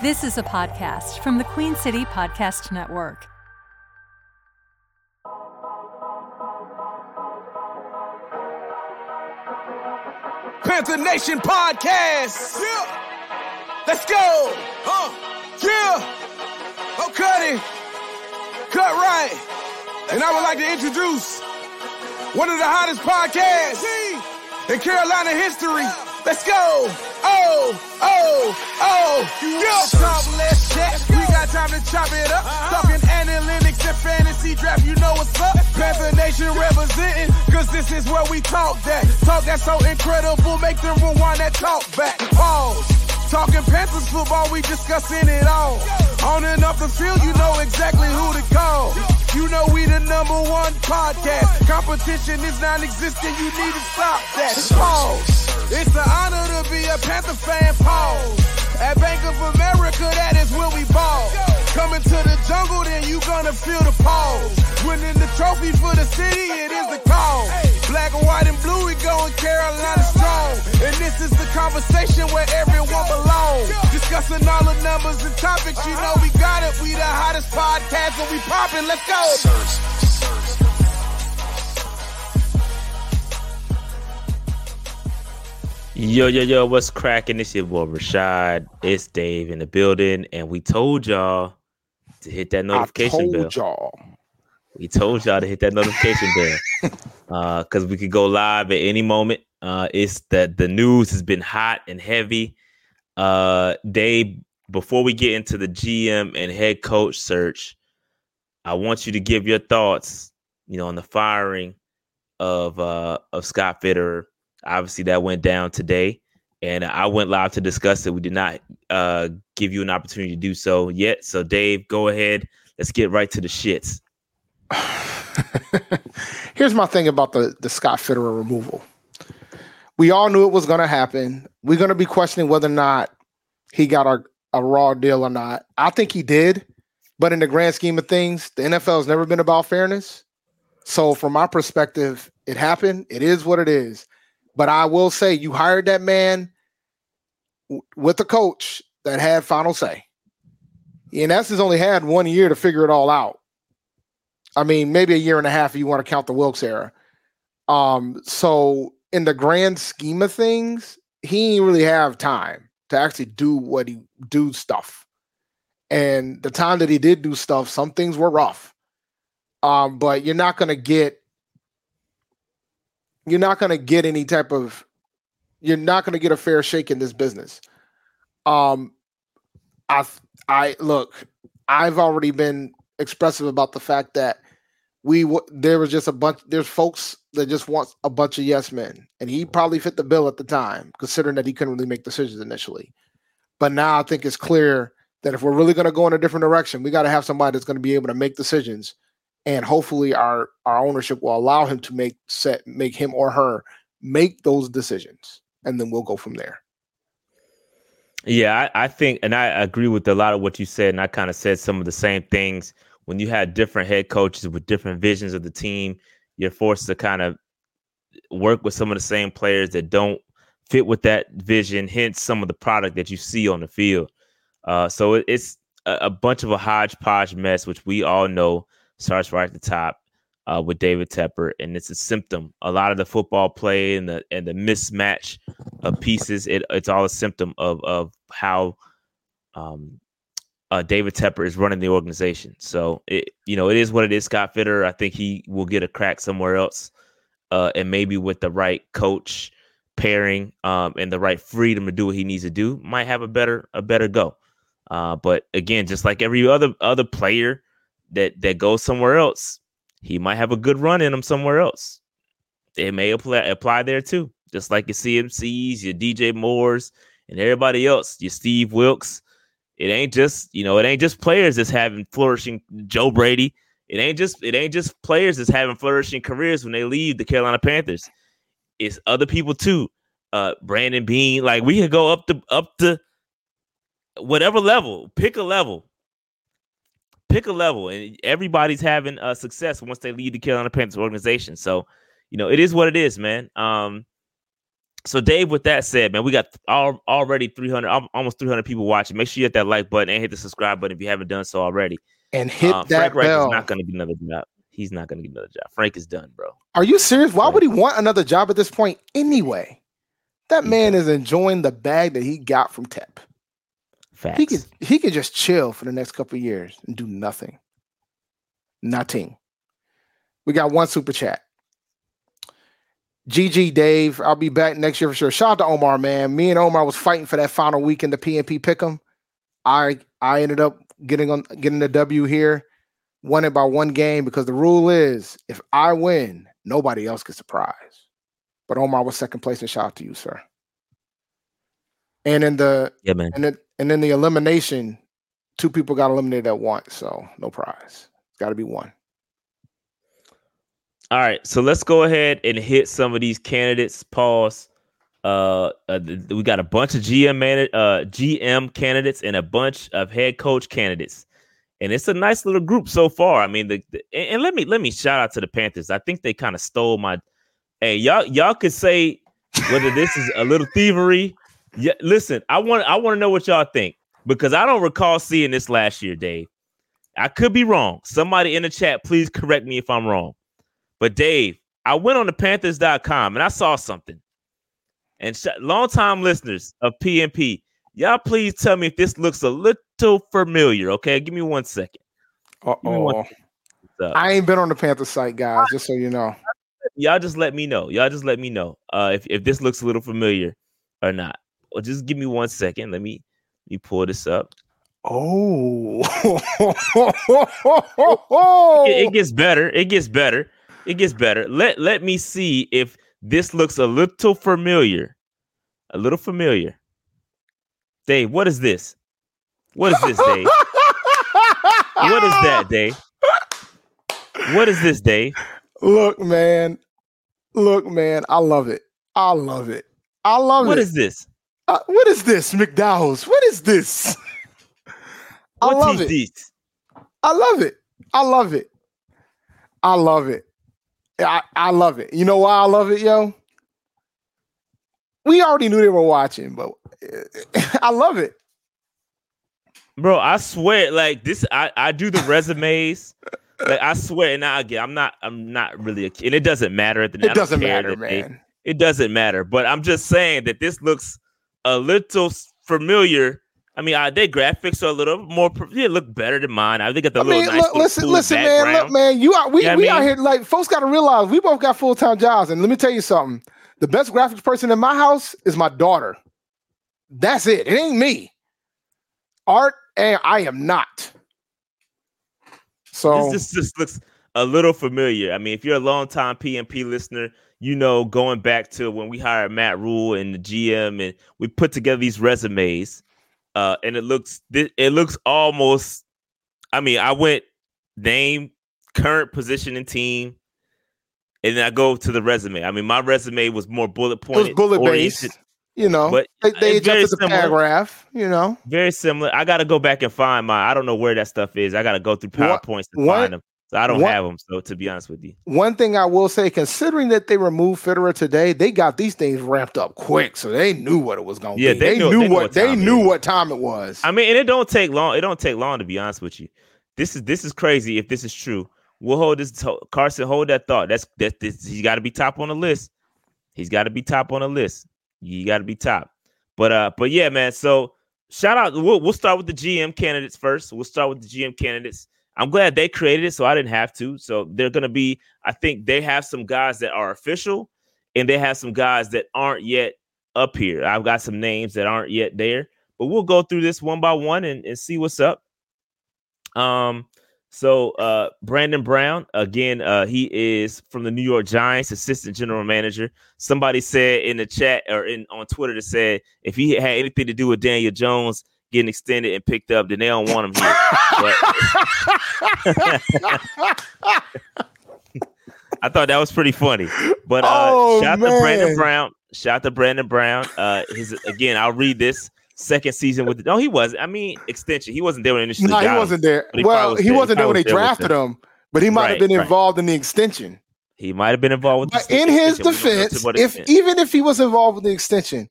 This is a podcast from the Queen City Podcast Network. Panther Nation Podcast. Yeah. Let's go. Huh. Yeah. Oh, cut it. Cut right. And I would like to introduce one of the hottest podcasts in Carolina history. Let's go. Oh, oh, oh. Yeah. Talk less chat. We got time to chop it up. Uh-huh. Talking analytics and fantasy draft. You know what's up. Panther Nation representing. Cause this is where we talk that. Talk that's so incredible. Make them rewind that talk back. Pause. Talking Panthers football, we discussing it all. On and off the field, you know exactly who to call. You know we the number one podcast. Competition is non-existent, you need to stop that. Pause. It's an honor to be a Panther fan. Pause. At Bank of America, that is where we ball. Coming to the jungle, then you gonna feel the pause. Winning the trophy for the city, it is the cause. Black, and white, and blue, we going Carolina strong. And this is the conversation where everyone belongs. Discussing all the numbers and topics, you know we got it. We the hottest podcast, and we popping. Let's go. Yo, yo, yo, what's cracking? It's your boy Rashad. It's Dave in the building, and we told y'all to hit that notification I bell. y'all. We told y'all to hit that notification bell. Uh, because we could go live at any moment. Uh, it's that the news has been hot and heavy. Uh, Dave, before we get into the GM and head coach search, I want you to give your thoughts, you know, on the firing of uh of Scott Fitterer. Obviously, that went down today, and I went live to discuss it. We did not uh give you an opportunity to do so yet. So, Dave, go ahead. Let's get right to the shits. Here's my thing about the the Scott Fitterer removal. We all knew it was going to happen. We're going to be questioning whether or not he got a raw deal or not. I think he did, but in the grand scheme of things, the NFL has never been about fairness. So, from my perspective, it happened. It is what it is. But I will say, you hired that man w- with a coach that had final say. In essence, only had one year to figure it all out. I mean, maybe a year and a half if you want to count the Wilks era. Um, so in the grand scheme of things, he didn't really have time to actually do what he do stuff. And the time that he did do stuff, some things were rough. Um, but you're not gonna get you're not gonna get any type of you're not gonna get a fair shake in this business. Um I I look, I've already been expressive about the fact that we w- there was just a bunch there's folks that just want a bunch of yes men and he probably fit the bill at the time considering that he couldn't really make decisions initially but now i think it's clear that if we're really going to go in a different direction we got to have somebody that's going to be able to make decisions and hopefully our our ownership will allow him to make set make him or her make those decisions and then we'll go from there Yeah, I, I think, and I agree with a lot of what you said, and I kind of said some of the same things. When you had different head coaches with different visions of the team, you're forced to kind of work with some of the same players that don't fit with that vision, hence some of the product that you see on the field. Uh, so it, it's a, a bunch of a hodgepodge mess, which we all know starts right at the top uh, with David Tepper, and it's a symptom. A lot of the football play and the and the mismatch of pieces, it, it's all a symptom of of how um, uh, David Tepper is running the organization. So it you know it is what it is. Scott Fitter, I think he will get a crack somewhere else, uh, and maybe with the right coach pairing um, and the right freedom to do what he needs to do, might have a better a better go. Uh, but again, just like every other other player that that goes somewhere else, he might have a good run in him somewhere else. It may apply apply there too, just like your CMCs, your DJ Moores, and everybody else, your Steve Wilks. It ain't just you know, it ain't just players that's having flourishing Joe Brady. It ain't just it ain't just players that's having flourishing careers when they leave the Carolina Panthers. It's other people too. Uh, Brandon Beane, like we could go up to up to whatever level. Pick a level pick a level and everybody's having uh, success once they leave the Carolina Panthers organization. So, you know, it is what it is, man. Um, So, Dave, with that said, man, we got all, already 300, almost 300 people watching. Make sure you hit that like button and hit the subscribe button if you haven't done so already. And hit um, that Frank Reich bell. is not going to get another job. He's not going to get another job. Frank is done, bro. Are you serious? Why would he want another job at this point anyway? That man is enjoying the bag that he got from Tep. Facts. He could he could just chill for the next couple years and do nothing. Nothing. We got one super chat. GG Dave, I'll be back next year for sure. Shout out to Omar, man. Me and Omar was fighting for that final week in the PNP Pick'em. I I ended up getting on getting the W here. Won it by one game because the rule is if I win, nobody else gets a prize. But Omar was second place, and shout out to you, sir. And in the yeah, man. and then and then the elimination, two people got eliminated at once, so no prize. It's got to be one. All right, so let's go ahead and hit some of these candidates. Pause. Uh, uh we got a bunch of GM man- uh GM candidates and a bunch of head coach candidates, and it's a nice little group so far. I mean, the, the and and let me let me shout out to the Panthers. I think they kind of stole my. Hey, y'all y'all could say whether this is a little thievery. Yeah, listen, I want I want to know what y'all think because I don't recall seeing this last year, Dave. I could be wrong. Somebody in the chat, please correct me if I'm wrong. But Dave, I went on the Panthers.com and I saw something. And sh- longtime listeners of PNP, y'all please tell me if this looks a little familiar. Okay, give me one second. Uh Give me one oh. I ain't been on the Panther site, guys. Just so you know. y'all just let me know. Y'all just let me know uh, if if this looks a little familiar or not. Or just give me one second. Let me let me pull this up. Oh. It, it gets better. It gets better. It gets better. Let let me see if this looks a little familiar. A little familiar. Dave, what is this? What is this, Dave? What is that, Dave? What is this, Dave? Look, man. Look, man. I love it. I love it. I love What it. is this? Uh, what is this, McDowell's? What is this? I What love it. this? I love it. I love it. I love it. I, I love it. You know why I love it, yo? We already knew they were watching, but I love it. Bro, I swear, like this, I, I do the resumes. like I swear, and I again, I'm not, I'm not really, a, and it doesn't matter at the. It doesn't matter, they- man. it doesn't matter. But I'm just saying that this looks a little familiar. I mean, uh, their graphics are a little more. They look better than mine. I think at the I little mean, nice look, listen, cool listen, man, look, background. man. You are we, You know I we out here like folks got to realize we both got full time jobs, and let me tell you something. The best graphics person in my house is my daughter. That's it. It ain't me. Art, and I am not. So This just, just looks a little familiar. I mean, if you're a longtime PNP listener, you know going back to when we hired Matt Rhule and the GM, and we put together these resumes, uh, and it looks it looks almost. I mean, I went name, current position and team, and then I go to the resume. I mean, my resume was more bullet it was bullet oriented, based. You know, but they, they adjusted the similar. paragraph. You know, very similar. I got to go back and find my. I don't know where that stuff is. I got to go through What- PowerPoints to what- find them. So I don't what- have them. So to be honest with you. one thing I will say, considering that they removed Fitterer today, they got these things ramped up quick, so they knew what it was going to Yeah, be. they They, know- knew they what what they knew what time it was. I mean, and it don't take long. It don't take long to be honest with you. This is this is crazy. If this is true, we'll hold this. Carson, hold that thought. That's that. This, he's got to be top on the list. He's got to be top on the list. You got to be top. But uh, but yeah, man. So shout out. We'll we'll start with the GM candidates first. We'll start with the GM candidates. I'm glad they created it, so I didn't have to. So they're gonna be. I think they have some guys that are official, and they have some guys that aren't yet up here. I've got some names that aren't yet there but we'll go through this one by one and, and see what's up. Um, so uh Brandon Brown, again, uh, he is from the New York Giants, assistant general manager. Somebody said in the chat or in on Twitter that said if he had anything to do with Daniel Jones getting extended and picked up, then they don't want him here. I thought that was pretty funny. But uh Oh, shout out to Brandon. Brown. Shout out to Brandon Brown. Uh his again, I'll read this second season with no, he wasn't. I mean, extension. He wasn't there when initially. no, he wasn't there. He well, was he there. Wasn't there when they there drafted him, but he might have Right, been right. involved in the extension. He might have been involved with. In his defense, if even if he was involved with the extension,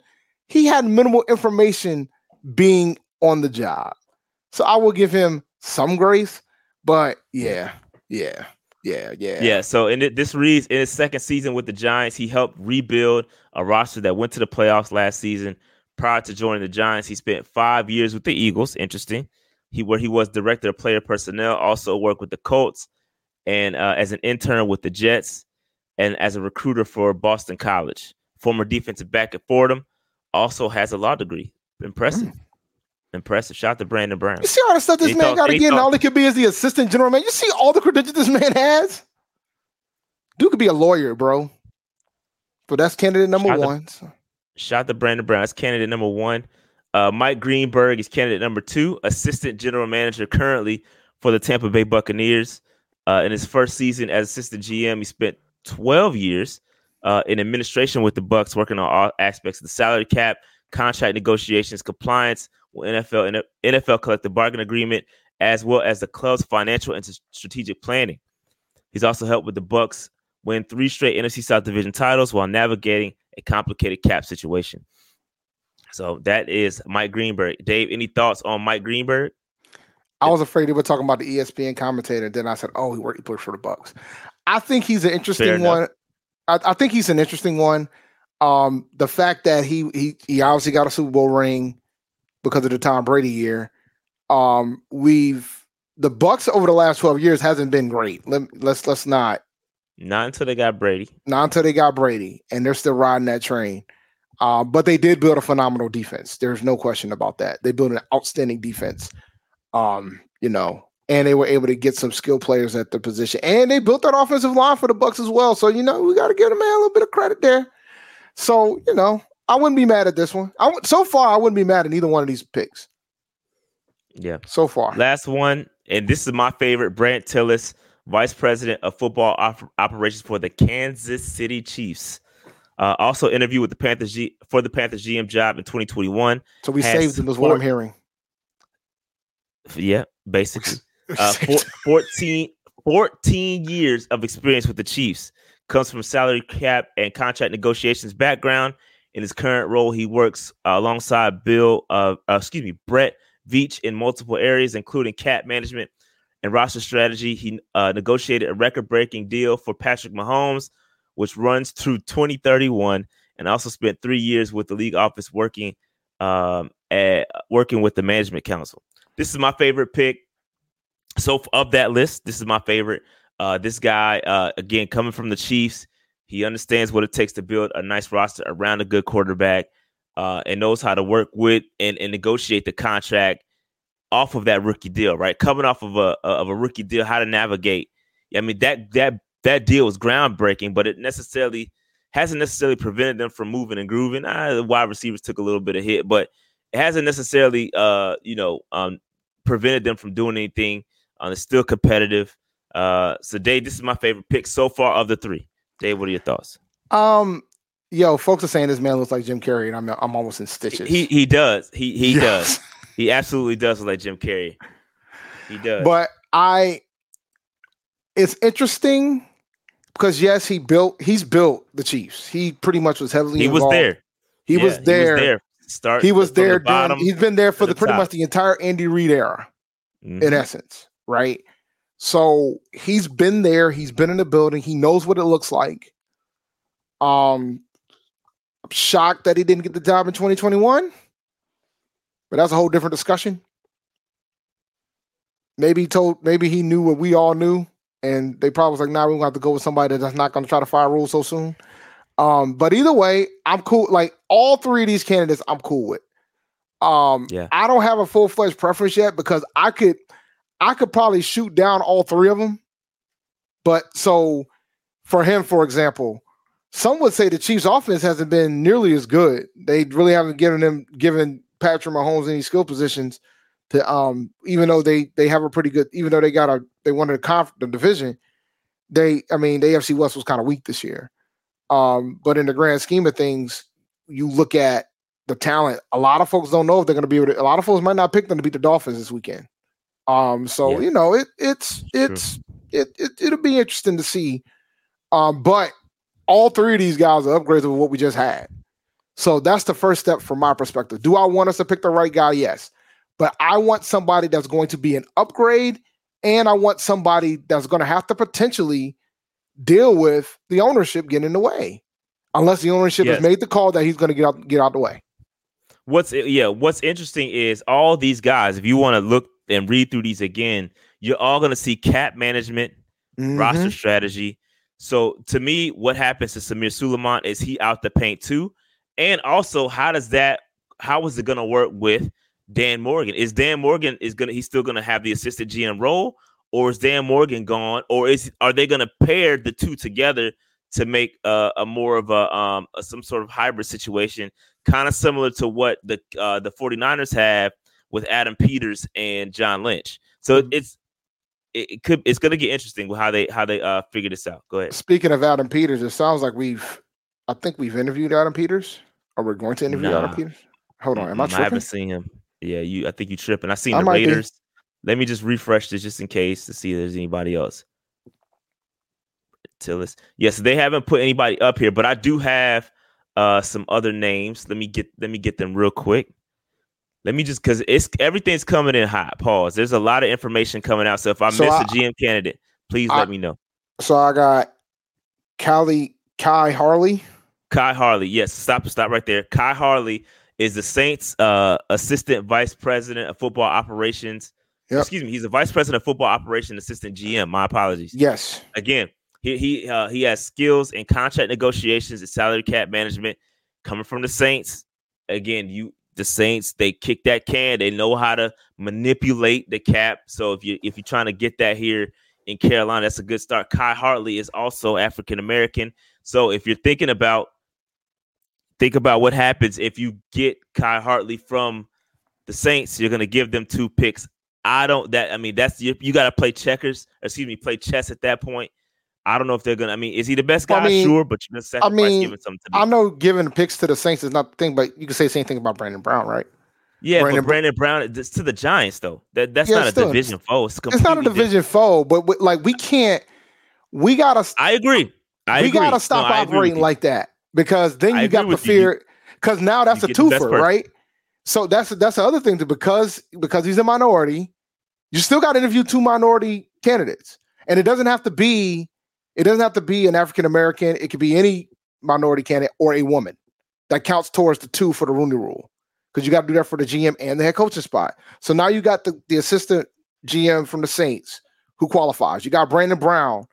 he had minimal information being on the job. So I will give him some grace. But yeah, yeah, yeah, yeah. Yeah. So in this reads in his second season with the Giants, he helped rebuild a roster that went to the playoffs last season. Prior to joining the Giants, he spent five years with the Eagles. Interesting. He where he was director of player personnel, also worked with the Colts, and uh, as an intern with the Jets, and as a recruiter for Boston College. Former defensive back at Fordham, also has a law degree. Impressive. Mm. Impressive. Shout to Brandon Brown. You see all the stuff this man got to get, and all he could be is the assistant general man. You see all the credentials this man has? Dude could be a lawyer, bro. But that's candidate number shout one. To, shout to Brandon Brown. That's candidate number one. Uh, Mike Greenberg is candidate number two, assistant general manager currently for the Tampa Bay Buccaneers. Uh, in his first season as assistant GM, he spent 12 years uh, in administration with the Bucks, working on all aspects of the salary cap, contract negotiations, compliance with NFL NFL collective bargaining agreement, as well as the club's financial and strategic planning. He's also helped with the Bucks win three straight NFC South Division titles while navigating a complicated cap situation. So that is Mike Greenberg. Dave, any thoughts on Mike Greenberg? I was afraid they were talking about the ESPN commentator. Then I said, "Oh, he worked. He for the Bucks." I think he's an interesting one. I, I, think he's an interesting one. Um, the fact that he he he obviously got a Super Bowl ring because of the Tom Brady year. Um, we've the Bucks over the last twelve years hasn't been great. Let, let's let's not. Not until they got Brady. Not until they got Brady, and they're still riding that train. Uh, but they did build a phenomenal defense. There's no question about that. They built an outstanding defense. Um, you know, and they were able to get some skill players at the position, and they built that offensive line for the Bucks as well. So you know, we got to give the man a little bit of credit there. So you know, I wouldn't be mad at this one. I so far I wouldn't be mad at either one of these picks. Yeah, so far. Last one, and this is my favorite. Brandt Tilis, Vice President of Football op- Operations for the Kansas City Chiefs. Uh, also interviewed with the Panthers G- for the Panthers GM job in 2021. So we saved him, is what I'm hearing. Yeah, basically. Uh, four, 14, 14 years of experience with the Chiefs. Comes from salary cap and contract negotiations background. In his current role, he works uh, alongside Bill, uh, uh, excuse me, Brett Veach in multiple areas, including cap management and roster strategy. He uh, negotiated a record-breaking deal for Patrick Mahomes, which runs through 2031, and also spent three years with the league office working um, at, working with the management council. This is my favorite pick. So of that list, this is my favorite. Uh, this guy, uh, again, coming from the Chiefs, he understands what it takes to build a nice roster around a good quarterback, uh, and knows how to work with and, and negotiate the contract off of that rookie deal. Right, coming off of a of a rookie deal, how to navigate. I mean that that that deal was groundbreaking, but it necessarily hasn't necessarily prevented them from moving and grooving. Uh, the wide receivers took a little bit of hit, but it hasn't necessarily, uh, you know, um, prevented them from doing anything uh, it's still competitive. Uh, so Dave, this is my favorite pick so far of the three. Dave, what are your thoughts? Um, yo, folks are saying this man looks like Jim Carrey, and I'm I'm almost in stitches. He he does. He he yes. does. He absolutely does look like Jim Carrey. He does. But I, it's interesting because yes, he built. He's built the Chiefs. He pretty much was heavily. He involved. was there. He, yeah, was there. he was there. Start. He was there. The doing, he's been there for the, the pretty much the entire Andy Reid era, mm-hmm. in essence right? So he's been there, he's been in the building, he knows what it looks like. Um I'm shocked that he didn't get the job in 2021. But that's a whole different discussion. Maybe he told maybe he knew what we all knew, and they probably was like, nah, we're gonna have to go with somebody that's not gonna try to fire rules so soon. Um, but either way, I'm cool. Like all three of these candidates, I'm cool with. Um, yeah. I don't have a full fledged preference yet because I could I could probably shoot down all three of them. But so for him, for example, some would say the Chiefs' offense hasn't been nearly as good. They really haven't given them given Patrick Mahomes any skill positions to um even though they they have a pretty good even though they got a they won the conf the division, they I mean the AFC West was kind of weak this year. Um, but in the grand scheme of things, you look at the talent. A lot of folks don't know if they're going to be able to. A lot of folks might not pick them to beat the Dolphins this weekend. Um, so yeah. you know, it it's it's it, it it'll be interesting to see Um, but all three of these guys are upgrades of what we just had. So that's the first step from my perspective. Do I want us to pick the right guy? Yes. But I want somebody that's going to be an upgrade, and I want somebody that's going to have to potentially deal with the ownership getting in the way, unless the ownership yes. has made the call that he's going to get out get out the way. What's yeah? What's interesting is all these guys. If you want to look and read through these again, you're all going to see cap management, mm-hmm. roster strategy. So to me, what happens to Samir Suleiman is he out the paint too, and also how does that? How is it going to work with Dan Morgan? Is Dan Morgan is gonna he's still going to have the assistant GM role, or is Dan Morgan gone, or is are they going to pair the two together to make a, a more of a um a, some sort of hybrid situation, kind of similar to what the uh, the 49ers have with Adam Peters and John Lynch. So mm-hmm. it's it, it, could it's going to get interesting with how they how they uh figure this out. Go ahead. Speaking of Adam Peters, it sounds like we've I think we've interviewed Adam Peters. Or we're going to interview nah. Adam Peters. Hold on, am I tripping? I haven't seen him. Yeah, you. I think you tripping. I seen I the Raiders. Be. Let me just refresh this just in case to see if there's anybody else. Tilis. Yes, they haven't put anybody up here, but I do have uh some other names. Let me get let me get them real quick. Let me just because it's everything's coming in hot. Pause. There's a lot of information coming out. So if I so miss I, a GM candidate, please I, let me know. So I got Callie Khai Harley. Khai Harley. Yes, stop stop right there. Khai Harley is the Saints uh assistant vice president of football operations. Yep. Excuse me, he's a vice president of football operation assistant GM. My apologies. Yes. Again, he he uh, he has skills in contract negotiations and salary cap management coming from the Saints. Again, you the Saints they kick that can. They know how to manipulate the cap. So if you if you're trying to get that here in Carolina, that's a good start. Khai Harley is also African American. So if you're thinking about think about what happens if you get Khai Harley from the Saints, you're going to give them two picks. I don't that I mean that's you, you got to play checkers, excuse me, play chess at that point. I don't know if they're gonna. I mean, is he the best guy? I mean, sure, but you're gonna sacrifice I mean, giving something to I know giving picks to the Saints is not the thing, but you can say the same thing about Brandon Brown, right? Yeah, Brandon, but Brandon Brown it's to the Giants though. That that's yeah, not a still, division foe. It's, it's not a division different. foe, but we, like we can't. We gotta. I agree. I we agree. gotta stop no, operating like that because then you got the fear. Because now that's you a twofer, right? So that's that's the other thing. To because because he's a minority, you still got to interview two minority candidates, and it doesn't have to be it doesn't have to be an African American. It could be any minority candidate or a woman. That counts towards the two for the Rooney Rule because you got to do that for the GM and the head coaching spot. So now you got the, the assistant GM from the Saints who qualifies. You got Brandon Brown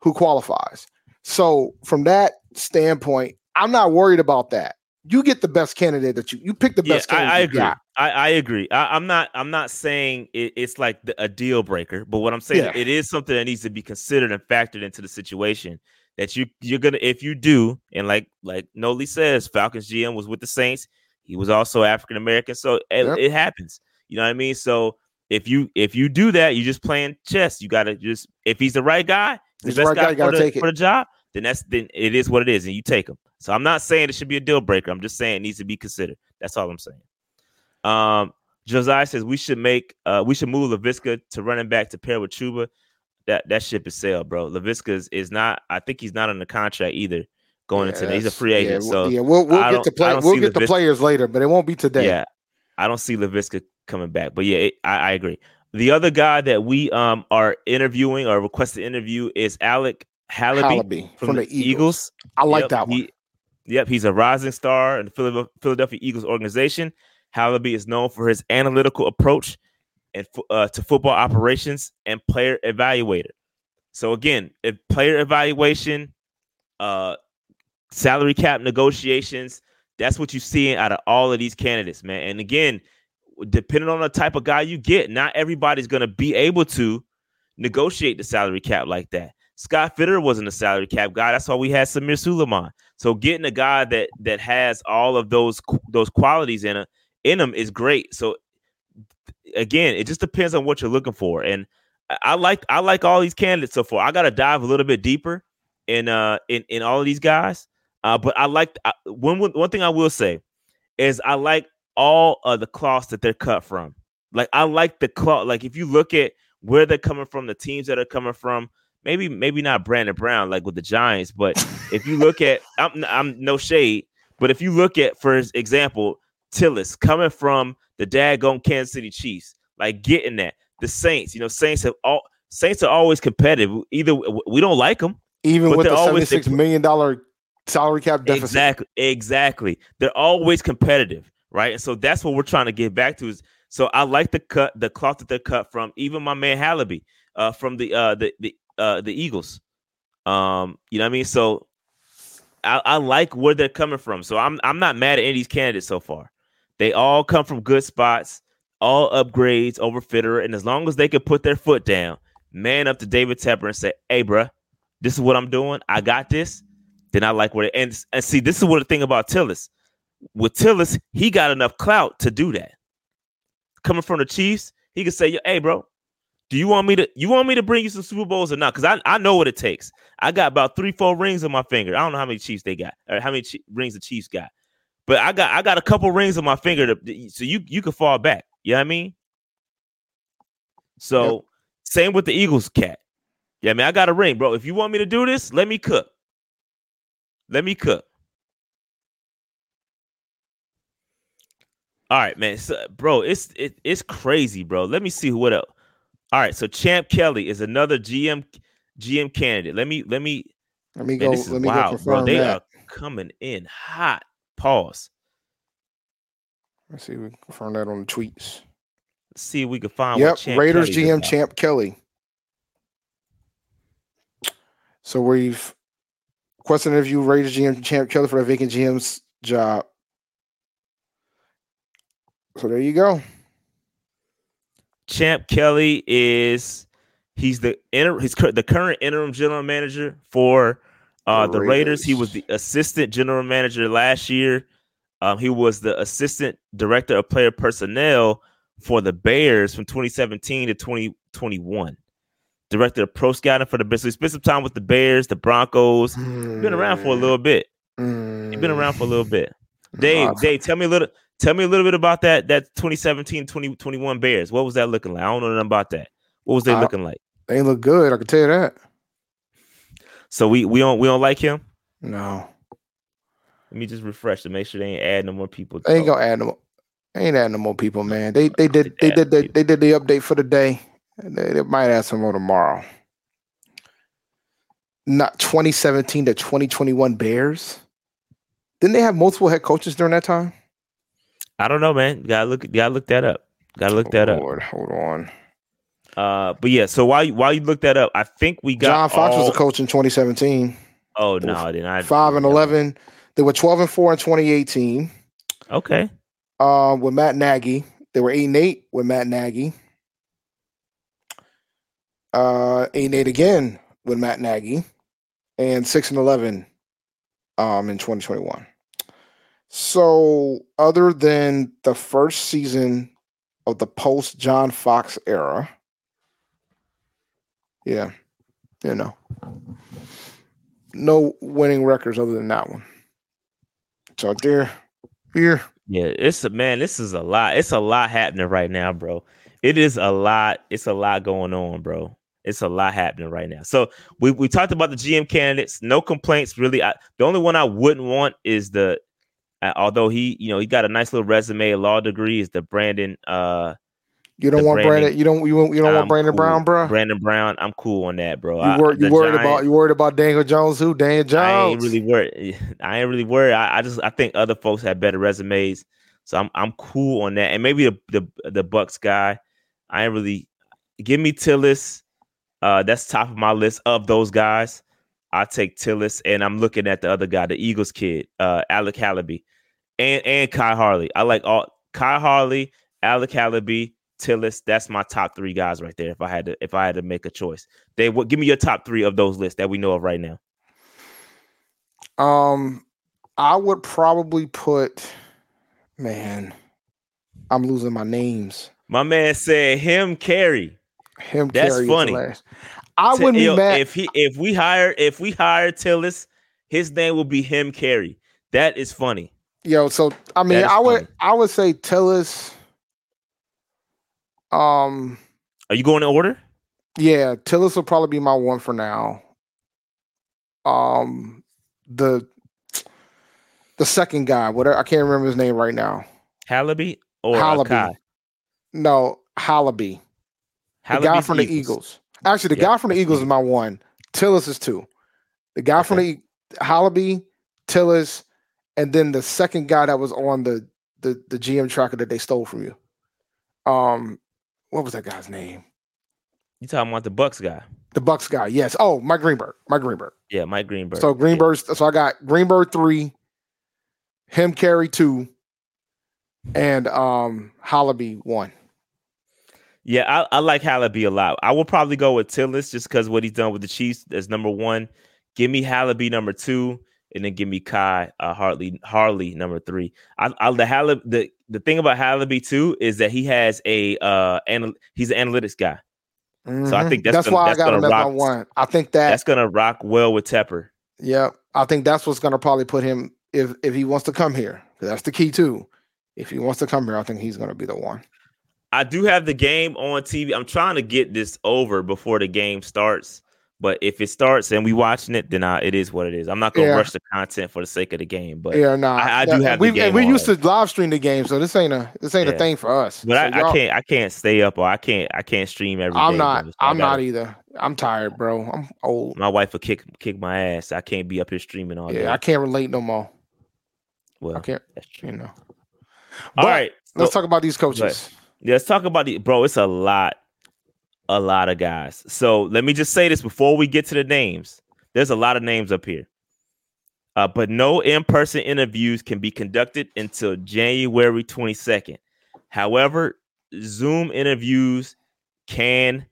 who qualifies. So from that standpoint, I'm not worried about that you get the best candidate that you you pick the best. Yeah, I, I agree. I, I, agree. I, am not. I'm not saying it, it's like the, a deal breaker, but what I'm saying yeah. it is something that needs to be considered and factored into the situation. That you you're gonna if you do, and like like Noli says, Falcons GM was with the Saints. He was also African American, so it, yep. it happens. You know what I mean? So if you if you do that, you're just playing chess. You gotta just if he's the right guy, the best right guy, guy for, the, for the job, then that's then it is what it is, and you take them. So I'm not saying it should be a deal breaker. I'm just saying it needs to be considered. That's all I'm saying. Um, Josiah says we should make uh we should move Laviska to running back to pair with Chuba. That that ship is sailed, bro. Laviska is, is not. I think he's not on the contract either. Going yeah, into he's a free agent. Yeah, so yeah, we'll we'll get to play. We'll get the players later, but it won't be today. Yeah, I don't see Laviska coming back. But yeah, it, I, I agree. The other guy that we um are interviewing or requested interview is Alec Halaby, Halaby from, from, the, the Eagles. Eagles. I like yep, that one. He, yep, he's a rising star in the Philadelphia Eagles organization. Halaby is known for his analytical approach and uh, to football operations and player evaluator. So again, if player evaluation, uh, salary cap negotiations, that's what you're seeing out of all of these candidates, man. And again, depending on the type of guy you get, not everybody's going to be able to negotiate the salary cap like that. Scott Fitter wasn't a salary cap guy. That's why we had Samir Suleiman. So getting a guy that that has all of those those qualities in it in him is great. So again, it just depends on what you're looking for. And I like I like all these candidates so far. I got to dive a little bit deeper in uh in in all of these guys. Uh, but I like I, one one thing I will say is I like all of the cloths that they're cut from. Like I like the cloth. Like if you look at where they're coming from, the teams that are coming from, maybe maybe not Brandon Brown like with the Giants, but if you look at I'm I'm no shade, but if you look at for example Tilis coming from the daggone Kansas City Chiefs, like getting that the Saints, you know, Saints have all Saints are always competitive. Either we don't like them, even with the seventy six million dollar salary cap deficit. Exactly, exactly. They're always competitive, right? And so that's what we're trying to get back to. Is so I like the cut, the cloth that they're cut from. Even my man Higbee, uh, from the uh the the uh the Eagles. Um, you know what I mean? So I, I like where they're coming from. So I'm I'm not mad at any of these candidates so far. They all come from good spots, all upgrades over Fitterer. And as long as they can put their foot down, man up to David Tepper and say, hey, bruh, this is what I'm doing. I got this. Then I like what it and, and see, this is what the thing about Tilis. With Tilis, he got enough clout to do that. Coming from the Chiefs, he could say, hey, bro, do you want me to you want me to bring you some Super Bowls or not? Because I, I know what it takes. I got about three, four rings on my finger. I don't know how many Chiefs they got or how many rings the Chiefs got. But I got I got a couple rings on my finger to, so you you can fall back. You know what I mean? So yep. same with the Eagles cat. Yeah, I mean, I got a ring, bro. If you want me to do this, let me cook. Let me cook. All right, man. So, bro, it's it, it's crazy, bro. Let me see what else. All right, so Champ Kelly is another GM GM candidate. Let me let me let me man, go. let me wild, go bro. They that. are coming in hot. Pause. Let's see if we can confirm that on the tweets. Let's see if we can find. Yep, Raiders Kelly's GM about. Champ Kelly. So we've question interview Raiders GM Champ Kelly for the vacant GM's job. So there you go. Champ Kelly is he's the inter, he's the current interim general manager for uh, the Raiders. Raiders. He was the assistant general manager last year. Um, he was the assistant director of player personnel for the Bears from 2017 to 2021. Director of pro scouting for the Bears. So he spent some time with the Bears, the Broncos. Mm. Been around for a little bit. Mm. He's been around for a little bit. Dave. Dave, tell me a little. Tell me a little bit about that that 2017 2021 Bears. What was that looking like? I don't know nothing about that. What was they looking like? They look good. I can tell you that. So we we don't we don't like him. No. Let me just refresh to make sure they ain't adding no more people. They ain't gonna add no. They ain't adding no more people, man. They they did they did the, they did the update for the day. They, they might add some more tomorrow. Not 2017 to 2021 Bears. Didn't they have multiple head coaches during that time? I don't know, man. gotta look. gotta look that up. Gotta look oh, that Lord, up. Hold on. Uh, but yeah. So while you, while you look that up, I think we got John Fox all... was a coach in 2017. Oh no, I didn't. I five and eleven. They were 12 and four in 2018. Okay. Um, with Matt Nagy, they were eight and eight with Matt Nagy. Uh, eight and eight again with Matt Nagy, and six and eleven, um, in 2021. So, other than the first season of the post John Fox era, yeah, you know, no winning records other than that one. So there, here. Yeah, it's a man. This is a lot. It's a lot happening right now, bro. It is a lot. It's a lot going on, bro. It's a lot happening right now. So we, we talked about the GM candidates. No complaints, really. I, the only one I wouldn't want is the uh, although he, you know, he got a nice little resume, a law degree, is the Brandon. Uh, you don't want Brandon, Brandon. You don't. You, you don't I'm want Brandon cool. Brown, bro. Brandon Brown. I'm cool on that, bro. You, wor- you worried Giant, about you worried about Daniel Jones? Who Daniel Jones? I ain't really worried. I ain't really worried. I, I just I think other folks have better resumes, so I'm I'm cool on that. And maybe the the, the Bucks guy. I ain't really give me Tilis. Uh, that's top of my list of those guys. I take Tilis, and I'm looking at the other guy, the Eagles kid, uh, Alec Halaby and and Khai Harley. I like all Khai Harley, Alec Halaby, Tilis. That's my top three guys right there. If I had to, if I had to make a choice, they would give me your top three of those lists that we know of right now. Um, I would probably put, man, I'm losing my names. My man said him carry. Him That's carry funny. I wouldn't be mad if he if we hire if we hire Tilis, his name will be him carry. That is funny. Yo, so I mean, I would funny. I would say Tilis. Um, are you going in order? Yeah, Tilis will probably be my one for now. Um, the the second guy, whatever I can't remember his name right now. Halaby or Halaby. Akai? No, Halaby. The guy from the Eagles. Actually, the Yeah, guy from the Eagles is my one. Tilis is two. The guy from the Halaby, Tilis, and then the second guy that was on the the the GM tracker that they stole from you. Um, what was that guy's name? You talking about the Bucks guy? The Bucks guy. Yes. Oh, Mike Greenberg. Mike Greenberg. Yeah, Mike Greenberg. So Yeah. Greenberg. So I got Greenberg three, him carry two, and um Halaby one. Yeah, I, I like Halaby a lot. I will probably go with Tilis just because what he's done with the Chiefs as number one. Give me Halaby number two, and then give me Khai uh, Hartley Harley number three. I, I the the the thing about Halaby too is that he has a uh anal- he's an analytics guy. So I Mhm. think that's gonna- why that's I got him rock- one. I think that That's gonna rock well with Tepper. Yeah, I think that's what's gonna probably put him if if he wants to come here. that's the key too. If he wants to come here, I think he's gonna be the one. I do have the game on TV. I'm trying to get this over before the game starts. But if it starts and we watching it, then I, it is what it is. I'm not gonna Yeah. rush the content for the sake of the game. But yeah, nah. I- I do have the we game and we used to live stream the game, so this ain't a this ain't Yeah. a thing for us. but So I, I can't I can't stay up or I can't I can't stream every I'm day, not. brother. So I I'm not either. I'm tired, bro. I'm old. My wife will kick kick my ass. I can't be up here streaming all day. Yeah, I can't relate no more. well, I can't. that's true. You know. All But right, Let's so- talk about these coaches. Yeah, let's talk about the bro. It's a lot, a lot of guys. So let me just say this before we get to the names. There's a lot of names up here, uh, but no in-person interviews can be conducted until January 22nd. However, Zoom interviews can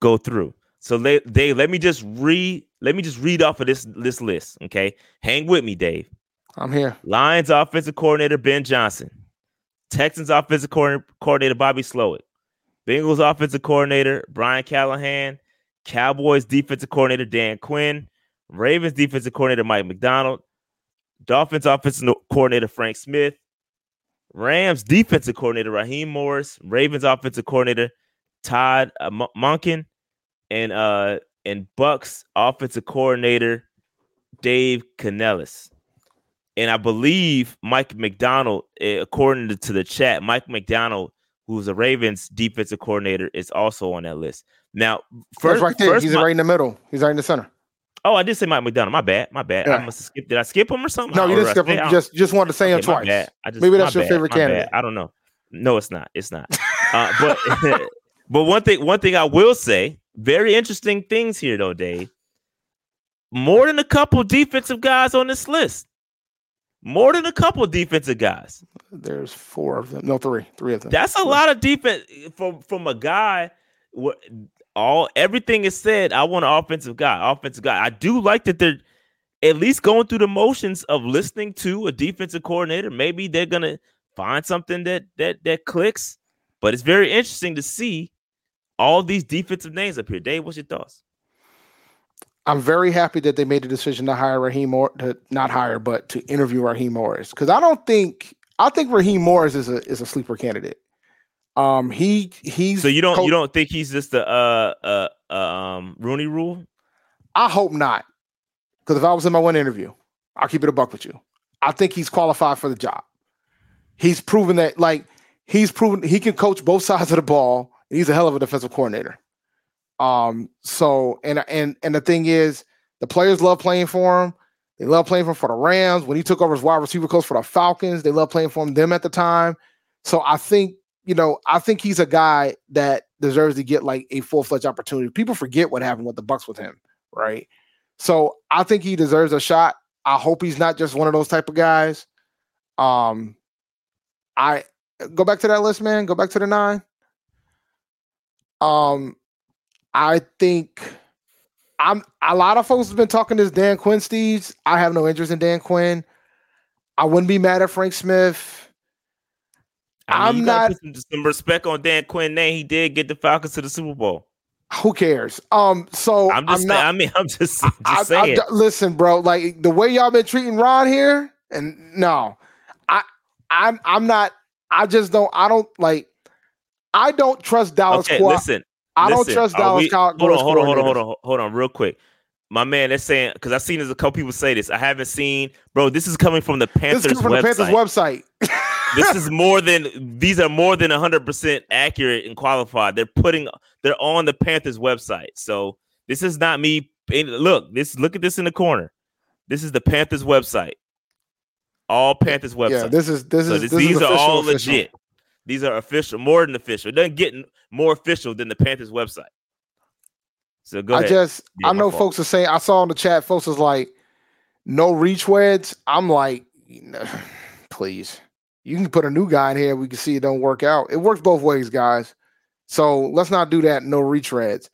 go through. So Dave, let me just read. Let me just read off of this this list. Okay, hang with me, Dave. I'm here. Lions offensive coordinator Ben Johnson, Texans offensive coordinator, coordinator Bobby Slowik, Bengals offensive coordinator Brian Callahan, Cowboys defensive coordinator Dan Quinn, Ravens defensive coordinator Mike Macdonald, Dolphins offensive coordinator Frank Smith, Rams defensive coordinator Raheem Morris, Ravens offensive coordinator Todd uh, Monken, and uh and Bucks offensive coordinator Dave Canales. And I believe Mike Macdonald, eh, according to, to the chat, Mike Macdonald, who's a Ravens defensive coordinator, is also on that list. Now, first, right there. first He's my- right in the middle. He's right in the center. oh, I did say Mike Macdonald. My bad. My bad. I must have skipped. Did I skip him or something? No, you didn't skip him. You just just wanted to say him Okay, my twice. bad. I just, Maybe that's your bad, favorite my bad. candidate. I don't know. No, it's not. It's not. Uh, but but one thing one thing I will say, very interesting things here though, Dave. More than a couple defensive guys on this list. More than a couple defensive guys. There's four of them. No, three. Three of them. That's a lot of defense from from a guy. All everything is said. I want an offensive guy. Offensive guy. I do like that they're at least going through the motions of listening to a defensive coordinator. Maybe they're gonna find something that that that clicks. But it's very interesting to see all these defensive names up here. Dave, what's your thoughts? I'm very happy that they made the decision to hire Raheem Morris, to not hire, but to interview Raheem Morris. Because I don't think I think Raheem Morris is a is a sleeper candidate. Um, he he's So you don't co- you don't think he's just a uh uh, uh um Rooney Rule? I hope not. Because if I was in my one interview, I'll keep it a buck with you. I think he's qualified for the job. He's proven that, like, he's proven he can coach both sides of the ball. He's a hell of a defensive coordinator. Um, so and and and the thing is, the players love playing for him. They love playing for for the Rams. When he took over as wide receiver coach for the Falcons, they love playing for him them at the time. So I think, you know, I think he's a guy that deserves to get like a full-fledged opportunity. People forget what happened with the Bucks with him, right? So I think he deserves a shot. I hope he's not just one of those type of guys. Um, I go back to that list, man. Go back to the nine. Um, I think I'm a lot of folks have been talking this Dan Quinn Steves. I have no interest in Dan Quinn. I wouldn't be mad at Frank Smith. I I'm mean, not- some, respect on Dan Quinn name. He did get the Falcons to the Super Bowl. Who cares? Um, so I'm just I'm not, I mean, I'm just, just I, I, saying. listen, bro. Like the way y'all been treating Ron here, and no, I, I'm, I'm not. I just don't. I don't like. I don't trust Dallas. okay, co- listen. I don't trust Dallas we- Cowboys. Hold on, hold on, hold on, hold on, hold on, real quick. My man, they're saying because I've seen there's a couple people say this. I haven't seen, bro. This is coming from the This Panthers is from the website. Panthers website. this is more than these are more than 100% accurate and qualified. They're putting they're on the Panthers website. So this is not me. Look, this look at this in the corner. This is the Panthers website. All Panthers website. Yeah, this is this so is this- this is these are all official. legit. These are official, more than official. It doesn't get more official than the Panthers website. So go I ahead. just Yeah, I know fault. folks are saying I saw in the chat folks was like no reach weds. I'm like, "No, please. You can put a new guy in here. We can see it don't work out. It works both ways, guys. So let's not do that. No reach reds.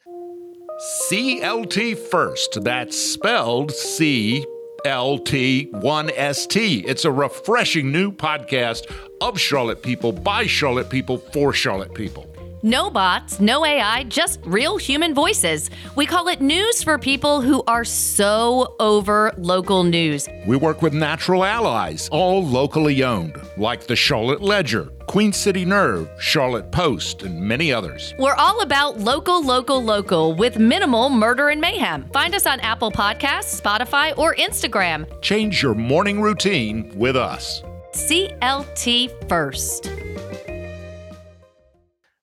CLT First. That's spelled C L T 1ST. It's a refreshing new podcast of Charlotte people by Charlotte people for Charlotte people. No bots, no AI, just real human voices. We call it news for people who are so over local news. We work with natural allies, all locally owned, like the Charlotte Ledger, Queen City Nerve, Charlotte Post, and many others. We're all about local, local, local with minimal murder and mayhem. Find us on Apple Podcasts, Spotify, or Instagram. Change your morning routine with us. CLT first.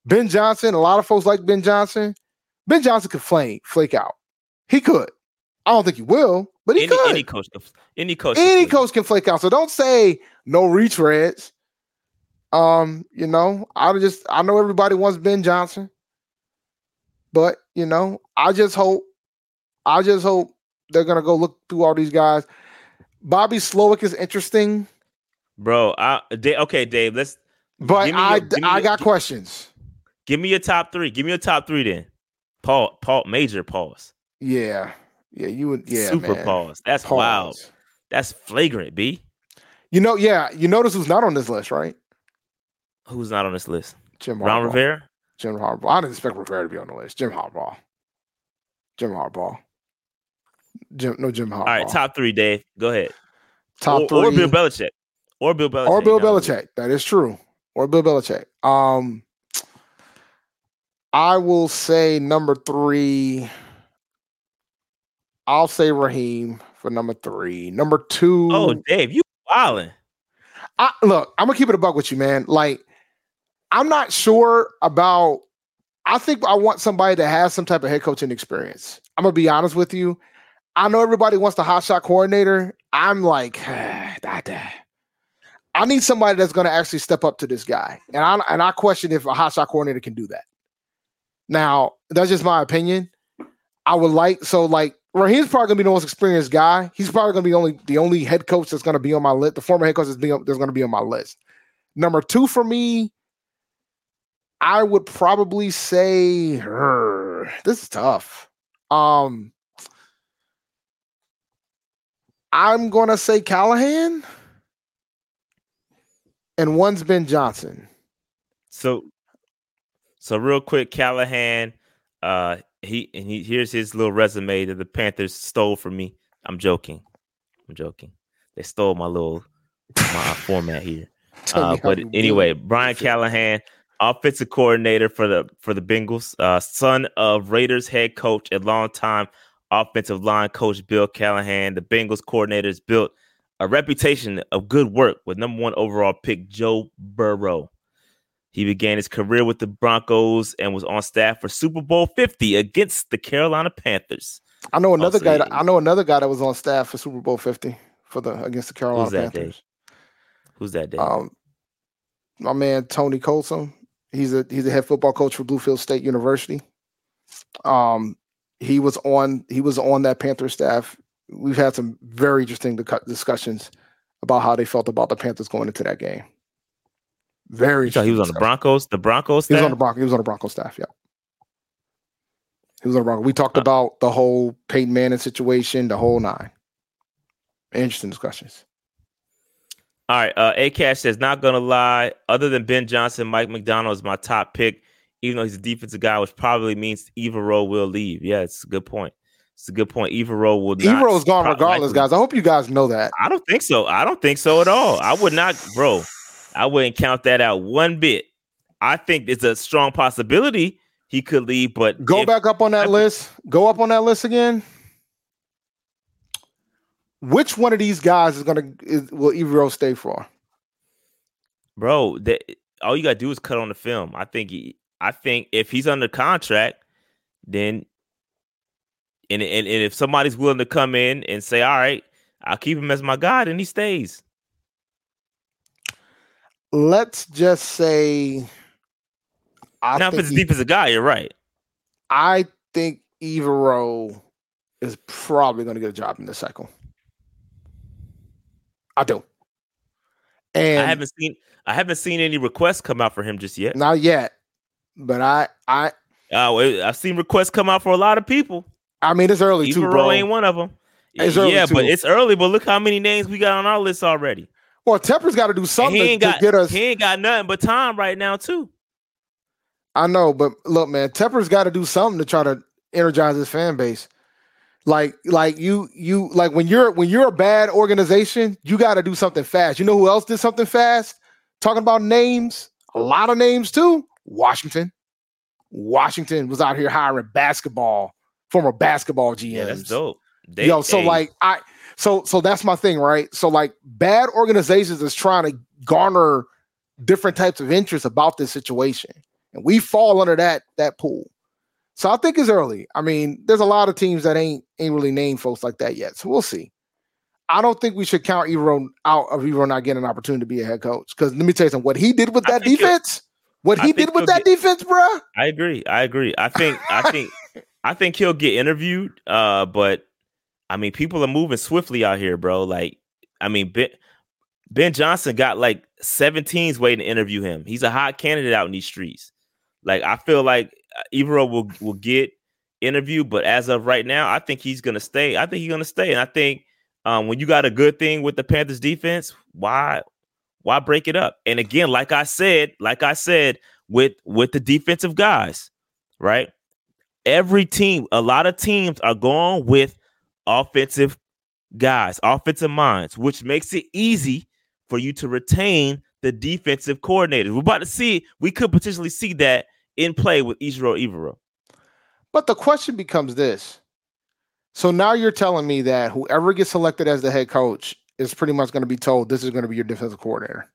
Ben Johnson, a lot of folks like Ben Johnson. Ben Johnson could flake, flake out. He could. I don't think he will, but he any, could. any coach, any coach, Any can coach can flake out. So don't say no retreads. Um, you know, I just I know everybody wants Ben Johnson, but you know, I just hope, I just hope they're gonna go look through all these guys. Bobby Slowik is interesting, bro. I, okay, Dave. Let's but me I your- I got gi- questions. Give me your top three. Give me your top three then. Paul, Paul, major pause. Yeah, yeah, you would. Yeah, super man. pause. That's wild. That's flagrant. B. You know, yeah, you notice who's not on this list, right? Who's not on this list? Jim Ron Harbaugh. Rivera. Jim Harbaugh. I didn't expect Rivera to be on the list. Jim Harbaugh. Jim Harbaugh. Jim, no Jim Harbaugh. All right, top three, Dave. Go ahead. top or, three. or Bill Belichick. Or Bill Belichick. or Bill. Belichick. That is true. Or Bill Belichick. Um, I will say number three. I'll say Raheem for number three. Number two. Oh, Dave, you wilding. I, look, I'm gonna keep it a buck with you, man. Like, I'm not sure about. I think I want somebody that has some type of head coaching experience. I'm gonna be honest with you. I know everybody wants the hot shot coordinator. I'm like, da, da. I need somebody that's gonna actually step up to this guy, and I and I question if a hot shot coordinator can do that. Now, that's just my opinion. I would like so like Raheem's probably gonna be the most experienced guy. He's probably gonna be only the only head coach that's gonna be on my list. The former head coach that's, being, gonna be on my list. Number two for me, I would probably say this is tough. Um, I'm gonna say Callahan, and one's Ben Johnson. So, so real quick, Callahan. Uh, he and he here's his little resume that the Panthers stole from me. I'm joking. I'm joking. They stole my little my format here. Uh, but anyway, Brian. Callahan, offensive coordinator for the for the Bengals, uh, son of Raiders head coach and longtime offensive line coach Bill Callahan. The Bengals coordinators built a reputation of good work with number one overall pick Joe Burrow. He began his career with the Broncos and was on staff for Super Bowl 50 against the Carolina Panthers. I know another Also, guy. That. I know another guy that was on staff for Super Bowl Fifty for the against the Carolina Who's that, Dave? Panthers. Who's that? Dave? Um, my man Tony Colson. He's a he's a head football coach for Bluefield State University. Um, he was on he was on that Panther staff. We've had some very interesting discussions about how they felt about the Panthers going into that game. Very. You he was on the Broncos. The Broncos. He was on the Bronco. He was on the Bronco staff. Yeah. He was on the Bronco. We talked about the whole Peyton Manning situation, the whole nine. Interesting discussions. All right. Uh, A Cash says, not gonna lie, other than Ben Johnson, Mike Macdonald is my top pick, even though he's a defensive guy, which probably means Evero will leave. Yeah, it's a good point. It's a good point. Evero will not. Ero's gone regardless, guys. I hope you guys know that. I don't think so. I don't think so at all. I would not, bro. I wouldn't count that out one bit. I think it's a strong possibility he could leave. But Go if- back up on that I- list. Go up on that list again. Which one of these guys is gonna is, will Evero stay for? bro. That all you gotta do is cut on the film. I think. He, I think if he's under contract, then and, and and if somebody's willing to come in and say, "All right, I'll keep him as my guy," then he stays. Let's just say. I now, if think it's a guy, you're right. I think Evero is probably going to get a job in the cycle. I do. And I haven't seen I haven't seen any requests come out for him just yet. not yet, but I, I, Uh, I've seen requests come out for a lot of people. I mean, it's early too, bro. ain't one of them. It's early yeah, but it's early. But look how many names we got on our list already. Well, Tepper's got to do something he ain't to got get us. he ain't got nothing but time right now too. I know, but look, man, Tepper's got to do something to try to energize his fan base. Like, like you, you, like when you're when you're a bad organization, you got to do something fast. You know who else did something fast? Talking about names, a lot of names too. Washington, Washington was out here hiring basketball former basketball GMs. Yeah, that's dope. They, Yo, so hey, like I, so so that's my thing, right? So like bad organizations is trying to garner different types of interest about this situation, and we fall under that that pool. So I think it's early. I mean, there's a lot of teams that ain't ain't really named folks like that yet. So we'll see. I don't think we should count Evero out of Evero not getting an opportunity to be a head coach. Because let me tell you something. What he did with that defense, what I he did with that defense, bruh. I agree. I agree. I think I think I think he'll get interviewed. Uh, but I mean, people are moving swiftly out here, bro. Like, I mean, Ben Ben Johnson got like 17s waiting to interview him. He's a hot candidate out in these streets. Like, I feel like uh, Evero will will get interviewed, but as of right now, I think he's gonna stay. I think he's gonna stay, and I think um, when you got a good thing with the Panthers defense, why why break it up? And again, like I said, like I said, with with the defensive guys, right? Every team, a lot of teams are going with offensive guys, offensive minds, which makes it easy for you to retain the defensive coordinators. We're about to see, we could potentially see that in play with Ejiro Evero. But the question becomes this. So now you're telling me that whoever gets selected as the head coach is pretty much going to be told this is going to be your defensive coordinator.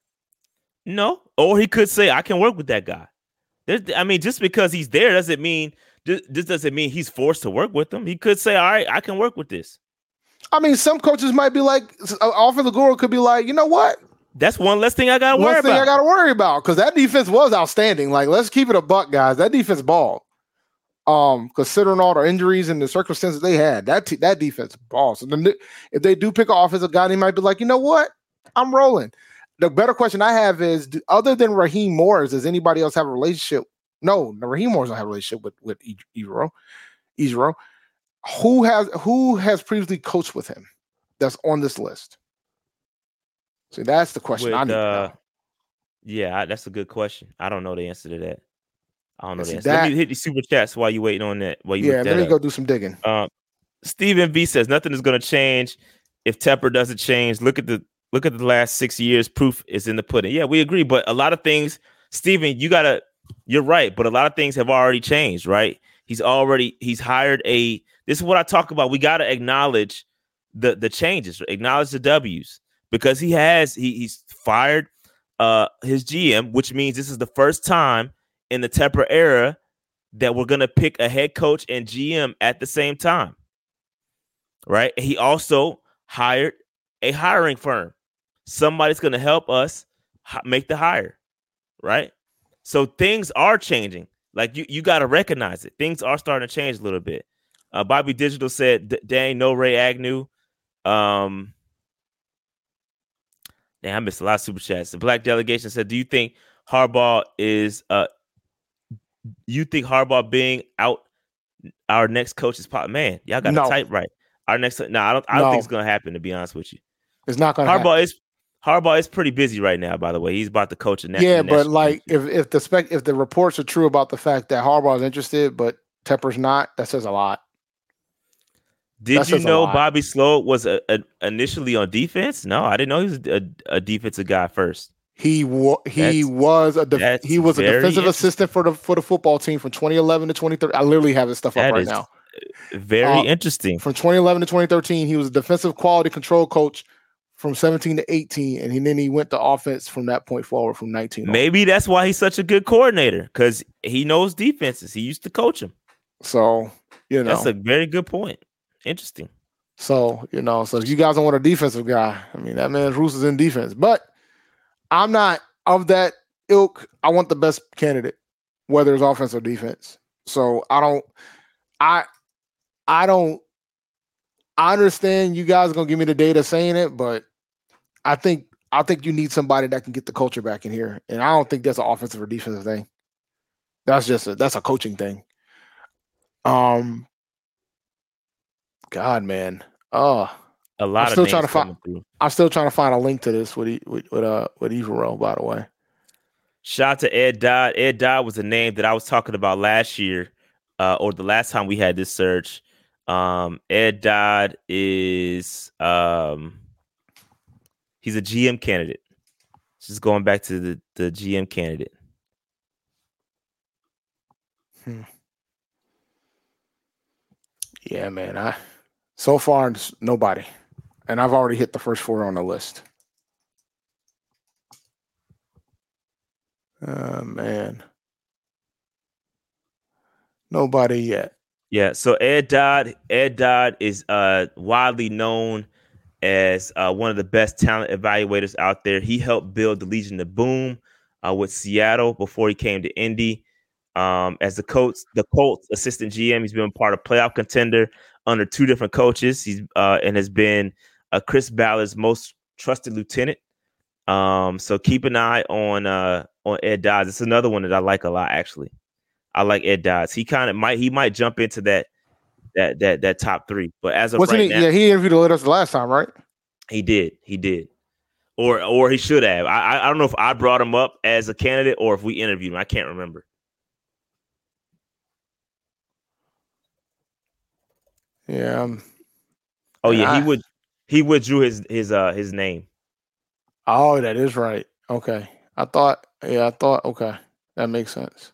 No, or he could say, I can work with that guy. There's, I mean, just because he's there doesn't mean this, this doesn't mean he's forced to work with them. He could say, All right, I can work with this. I mean, some coaches might be like, uh, offensive guru could be like, you know what? That's one less thing I gotta One worry thing about. I got to worry about because that defense was outstanding. Like, let's keep it a buck, guys. That defense ball. Um, considering all the injuries and the circumstances they had, that te- that defense ball. So if they do pick an offensive guy, he might be like, you know what? I'm rolling. The better question I have is, do, other than Raheem Morris, does anybody else have a relationship? No, no Raheem Morris don't have a relationship with with Ezro. Ezro. Who has who has previously coached with him? That's on this list. See, that's the question I With, need to uh, know. Yeah, I- that's a good question. I don't know the answer to that. I don't know See, the answer. Let me hit these super chats while you're waiting on that. While you Yeah, let me up. go do some digging. Um, Stephen V says nothing is going to change if Tepper doesn't change. Look at the look at the last six years. Proof is in the pudding. Yeah, we agree. But a lot of things, Stephen, you gotta. You're right. But a lot of things have already changed. Right? He's already he's hired a. This is what I talk about. We gotta acknowledge the the changes. Acknowledge the W's because he has he he's fired uh his GM, which means this is the first time in the Tepper era that we're to pick a head coach and GM at the same time. Right? He also hired a hiring firm. Somebody's to help us make the hire. Right? So things are changing. Like you you got to recognize it. Things are starting to change a little bit. Uh, Bobby Digital said, "D- "Dang, no Ray Agnew." Um, Damn, I missed a lot of super chats. The black delegation said, "Do you think Harbaugh is uh you think Harbaugh being out our next coach is pop man? Y'all got to No. type right. Our next no, I don't I don't No. think it's gonna happen to be honest with you. It's not going to happen. Harbaugh is Harbaugh is pretty busy right now, by the way. He's about to coach a yeah, but like if if the spec if the reports are true about the fact that Harbaugh is interested, but Tepper's not, that says a lot. did that you know. Bobby Slow was a, a, initially on defense? No, I didn't know he was a, a defensive guy first. He wa- he That's- was a def- he was a defensive assistant for the for the football team from 2011 to 2013. I literally have this stuff up right now. Very Uh, interesting. From 2011 to 2013, he was a defensive quality control coach from 17 to 18, and he, then he went to offense from that point forward from 19. on. Maybe that's why he's such a good coordinator because he knows defenses. He used to coach them. So you know, That's a very good point. Interesting. So, you know, so if you guys don't want a defensive guy, I mean, that man's roots is in defense. But I'm not of that ilk. I want the best candidate, whether it's offense or defense. So I don't, I, I don't, I understand you guys are gonna give me the data saying it, but I think I think you need somebody that can get the culture back in here, and I don't think that's an offensive or defensive thing. That's just a, that's a coaching thing. Um, God, man. Oh, A lot of still trying to fi- coming through. I'm still trying to find a link to this with E- with, with uh with Evero, by the way. Shout out to Ed Dodd. Ed Dodd was a name that I was talking about last year, uh, or the last time we had this search. Um, Ed Dodd is um, he's a GM candidate. Just going back to the, the GM candidate. Yeah, man. I so far it's nobody, and I've already hit the first four on the list. Oh man, nobody yet. Yeah, so Ed Dodd, Ed Dodd is uh widely known as uh, one of the best talent evaluators out there. He helped build the Legion of Boom uh, with Seattle before he came to Indy. Um, as the coach, the Colts assistant GM, he's been part of playoff contender under two different coaches. He's uh, and has been uh, Chris Ballard's most trusted lieutenant. Um, so keep an eye on uh, on Ed Dodds. It's another one that I like a lot, actually. I like Ed Dodds. He kind of might he might jump into that that that that top three. But as of Wasn't right he? now, Yeah, he interviewed with us the last time, right? he did. He did. Or or he should have. I I- I don't know if I brought him up as a candidate or if we interviewed him. I can't remember. Yeah. Um, Oh yeah, Yeah, he would he withdrew his his uh his name. oh, that is right. Okay. I thought. Yeah, I thought. Okay, that makes sense.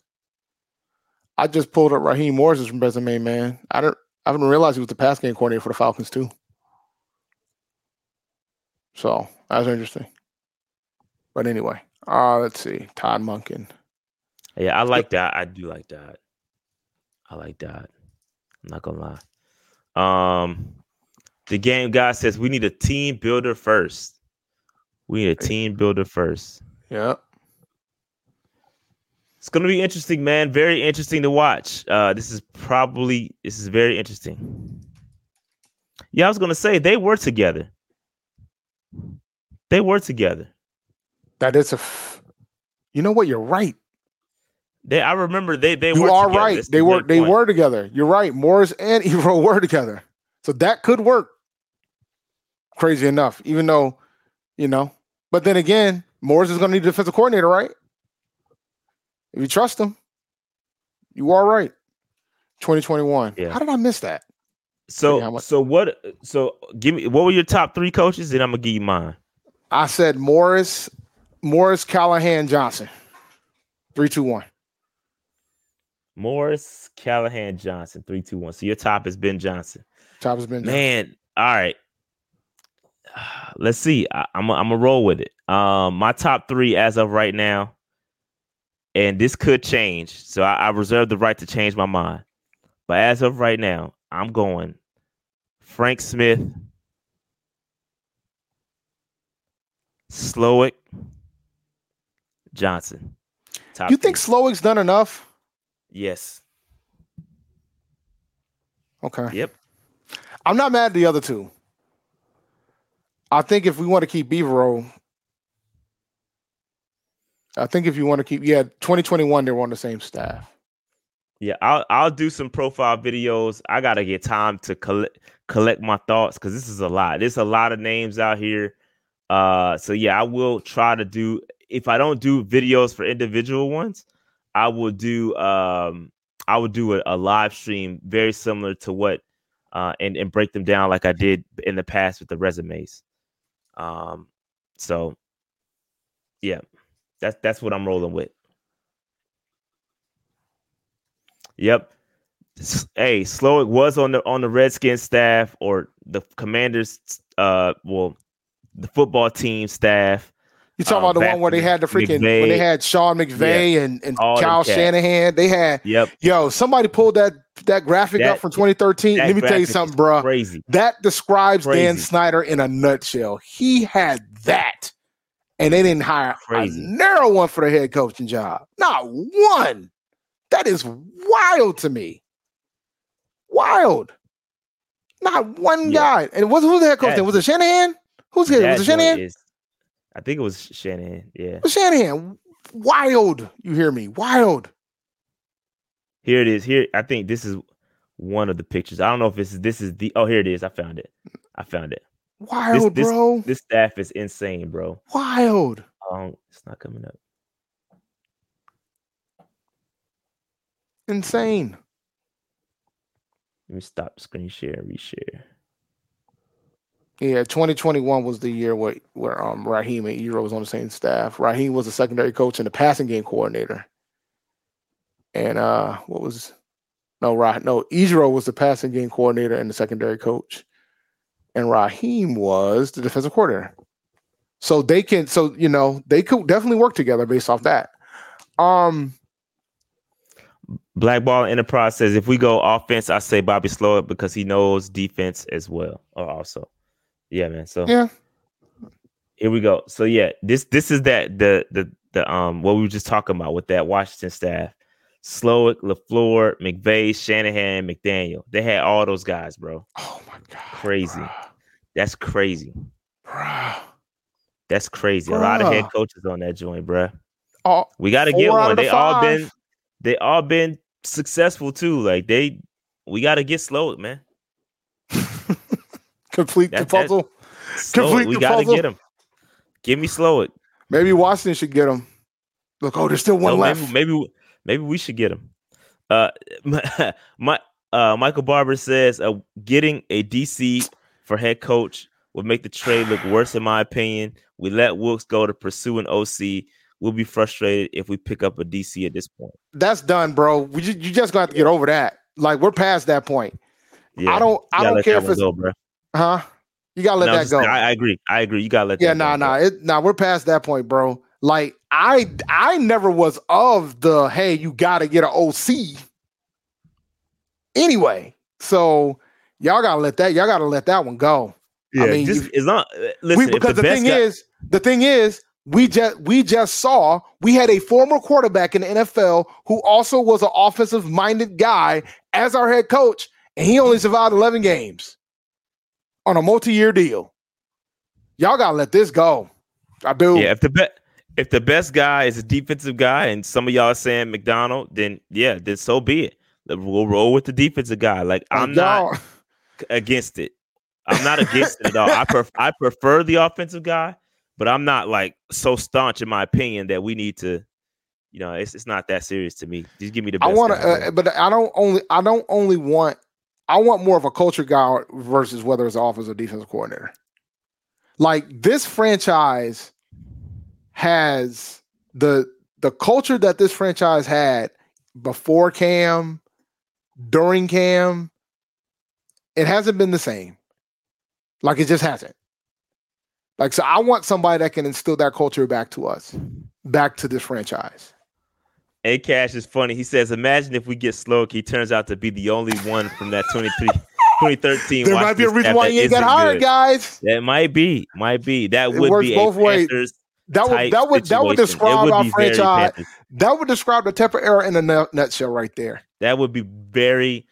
I just pulled up Raheem Morris from resume, man. I don't. I didn't realize he was the pass game coordinator for the Falcons too. So that's interesting. But anyway, uh, let's see. Todd Monken. Yeah, I like that. I do like that. I like that. I'm not gonna lie. Um the game guy says we need a team builder first. We need a team builder first. Yep. It's gonna be interesting, man. Very interesting to watch. Uh, this is probably this is very interesting. Yeah, I was gonna say they were together. They were together. That is a. F- you know what? You're right. They, I remember they they you were are together. right. That's They the were. They point. were together. You're right. Morris and Evero were together, so that could work. Crazy enough, even though, you know. But then again, Morris is going to need a defensive coordinator, right? If you trust him, you are right. 2021. Yeah. How did I miss that? So so what? So give me what were your top three coaches? Then I'm gonna give you mine. I said Morris, Morris, Callahan, Johnson. Three, two, one. Morris, Callahan, Johnson, three, two, one. So your top is Ben Johnson. Top has been Man, all right. Let's see. I, I'm i I'm gonna roll with it. Um, my top three as of right now, and this could change. So I, I reserve the right to change my mind. But as of right now, I'm going Frank Smith, Slowik, Johnson. Top You think. Slowik's done enough? yes. Okay. Yep. I'm not mad at the other two. I think if we want to keep Beavero, I think if you want to keep, yeah, 2021, they were on the same staff. Yeah, I'll I'll do some profile videos. I gotta get time to collect collect my thoughts because this is a lot. There's a lot of names out here. Uh, so yeah, I will try to do. If I don't do videos for individual ones, I will do. Um, I will do a, a live stream very similar to what, uh, and and break them down like I did in the past with the resumes. Um, so Yeah, that's that's what I'm rolling with. Yep. Hey, Slowik was on the on the Redskins staff or the Commanders. Uh, well, the football team staff. You talking uh, about the one where they had the freaking McVay. when they had Sean McVay and, and Kyle. Shanahan. They had Yep. yo, somebody pulled that that graphic That- up from 2013. Let me tell you something, bro. Crazy. That describes Dan Snyder in a nutshell. He had that, and they didn't hire Crazy. a narrow one for the head coaching job. Not one. That is wild to me. Wild. Not one Yeah. guy. And was who's the head coach? That- then? Was it Shanahan? Who's the was it Shanahan? is- I think it was Shanahan. Yeah. Was Shanahan. Wild. You hear me? Wild. Here it is. Here, I think this is one of the pictures. I don't know if this is this is the. Oh, here it is. I found it. I found it. Wild, this- bro. This staff is insane, bro. Wild. Um, it's not coming up. Insane. Let me stop screen share and reshare. Yeah, 2021 was the year where where um Raheem and Ero was on the same staff. Raheem was the secondary coach and the passing game coordinator. And uh what was no right no Ejiro was the passing game coordinator and the secondary coach. And Raheem was the defensive coordinator. So they can so you know they could definitely work together based off that. Um Blackball Enterprise says if we go offense, I say Bobby Slow Slowik because he knows defense as well. Or also, yeah, man. So yeah, here we go. So yeah, this this is that the the the um what we were just talking about with that Washington staff. Slowik, LaFleur, McVay, Shanahan, McDaniel. They had all those guys, bro. oh my god. Crazy. bruh, That's crazy. Bro. That's crazy. A lot of head coaches on that joint, bruh. Oh, We got to get one. the They all been they all been successful too. Like they, we got to get Slowik, man. complete the That- that- puzzle. Complete we the got to puzzle. get him. Give me Slowik. Maybe Washington should get him. Look, oh, there's still one No, left. maybe, maybe maybe we should get him. Uh, my, my uh, Michael Barber says uh, getting a DC for head coach would make the trade look worse, in my opinion. We let Wilks go to pursue an OC. We'll be frustrated if we pick up a DC at this point. That's done, bro. We just, you just got to get over that. Like we're past that point, Yeah, I don't- I don't care if it's- go, bro. huh? You gotta let No, that just- go. I, I agree. I agree. You gotta let yeah, that nah, go, nah, it, nah. We're past that point, bro. Like I, I never was of the hey, you got to get an OC. Anyway, so y'all gotta let that. Y'all gotta let that one go. Yeah, I mean, just you- as long. uh, Listen, we, because the, the, thing guy, is, the thing is, we just we just saw we had a former quarterback in the NFL who also was an offensive minded guy as our head coach, and he only survived 11 games on a multi year deal. Y'all gotta let this go. I do. yeah, if the best if the best guy is a defensive guy, and some of y'all are saying Macdonald, then yeah, then so be it. We'll roll with the defensive guy. Like I'm not against it. I'm not against it at all. I pref- I prefer the offensive guy, but I'm not like so staunch in my opinion that we need to. You know, it's it's not that serious to me. Just give me the I want to, uh, but I don't only. I don't only want. I want more of a culture guy versus whether it's offensive or defensive coordinator. Like this franchise has the the culture that this franchise had before Cam, during Cam. It hasn't been the same. Like it just hasn't. Like so, I want somebody that can instill that culture back to us, back to this franchise. A Cash is funny. He says, "Imagine if we get Sloak, he turns out to be the only one from that 23, 2013. There might be a reason why you ain't got hired, good. guys. That might be, might be. That It would works be both a ways. That would that would that would describe would our franchise. That would describe the Tepper era in a nutshell, right there. That would be very.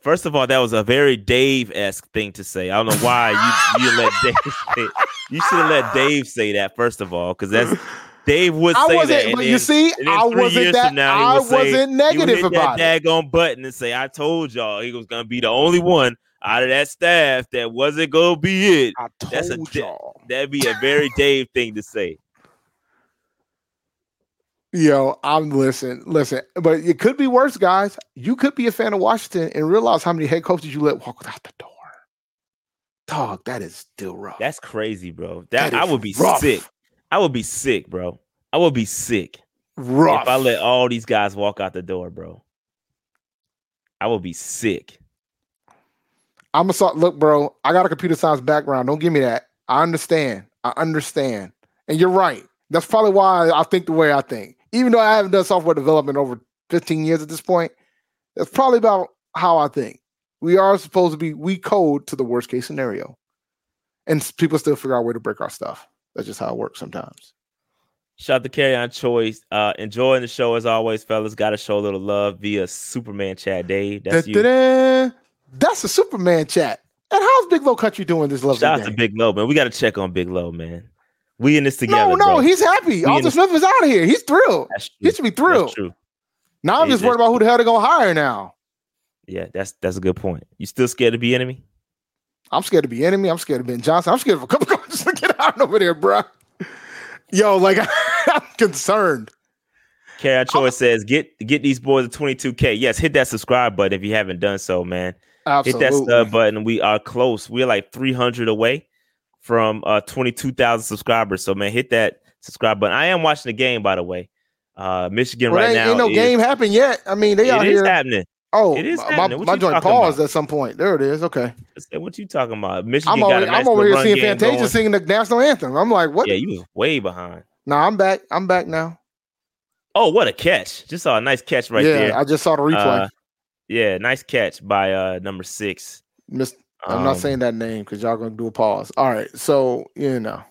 First of all, that was a very Dave esque thing to say. I don't know why you you let Dave say. You should have let Dave say that first of all, because that's Dave would I say wasn't, that. but then- you see, I wasn't that. now, I say- wasn't would negative hit about that it. daggone button and say, "I told y'all he was gonna be the only one out of that staff that wasn't gonna be it." I That's a y'all. That'd be a very Dave thing to say. Yo, I'm listen, listen, but it could be worse, guys. You could be a fan of Washington and realize how many head coaches you let walk out the door. Dog, that is still rough. That's crazy, bro. That, That I would be rough. sick. I would be sick, bro. I would be sick Rough. if I let all these guys walk out the door, bro. I would be sick. I'm a look, bro. I got a computer science background. Don't give me that. I understand. I understand. And you're right. That's probably why I think the way I think. Even though I haven't done software development over 15 years at this point, that's probably about how I think. We are supposed to be we code to the worst case scenario. And people still figure out a way to break our stuff. That's just how it works sometimes. Shout out to Carry On Choice. Uh, enjoying the show as always, fellas. Got to show a little love via Superman Chat Dave. That's you. That's a Superman chat. And how's Big Low Country doing this lovely Shout out day? to Big Low, man. We got to check on Big Low, man. We in this together. no, no, bro. he's happy. We Arthur Smith is out of here. He's thrilled. He should be That's thrilled. true. Now I'm just worried about who the hell they're gonna hire now. Yeah, that's that's a good point. You still scared to be enemy? I'm scared to be enemy. I'm scared of Ben Johnson. I'm scared of a couple coaches to get out over there, bro. Yo, like I'm concerned. Carry On Choice oh. says, "Get get these boys a 22k." Yes, hit that subscribe button if you haven't done so, man. Absolutely. Hit that sub button. We are close. We're like 300 away from uh 22,000 subscribers. So man, hit that subscribe button. I am watching the game, by the way. Uh, Michigan Well, right ain't, now. ain't no is- game happened yet. I mean, they out here. happening. oh, it is my, happening. What my joint paused about? at some point. There it is. Okay. What you talking about? Michigan I'm over, I'm over here seeing Fantasia going. singing the national anthem. I'm like, what? Yeah, you was way behind. Nah, I'm back. I'm back now. Oh, what a catch! Just saw a nice catch right there. yeah, there. I just saw the replay. Uh, yeah, nice catch by uh number six. Miss, I'm not Um, saying that name because y'all gonna do a pause. All right, so you know,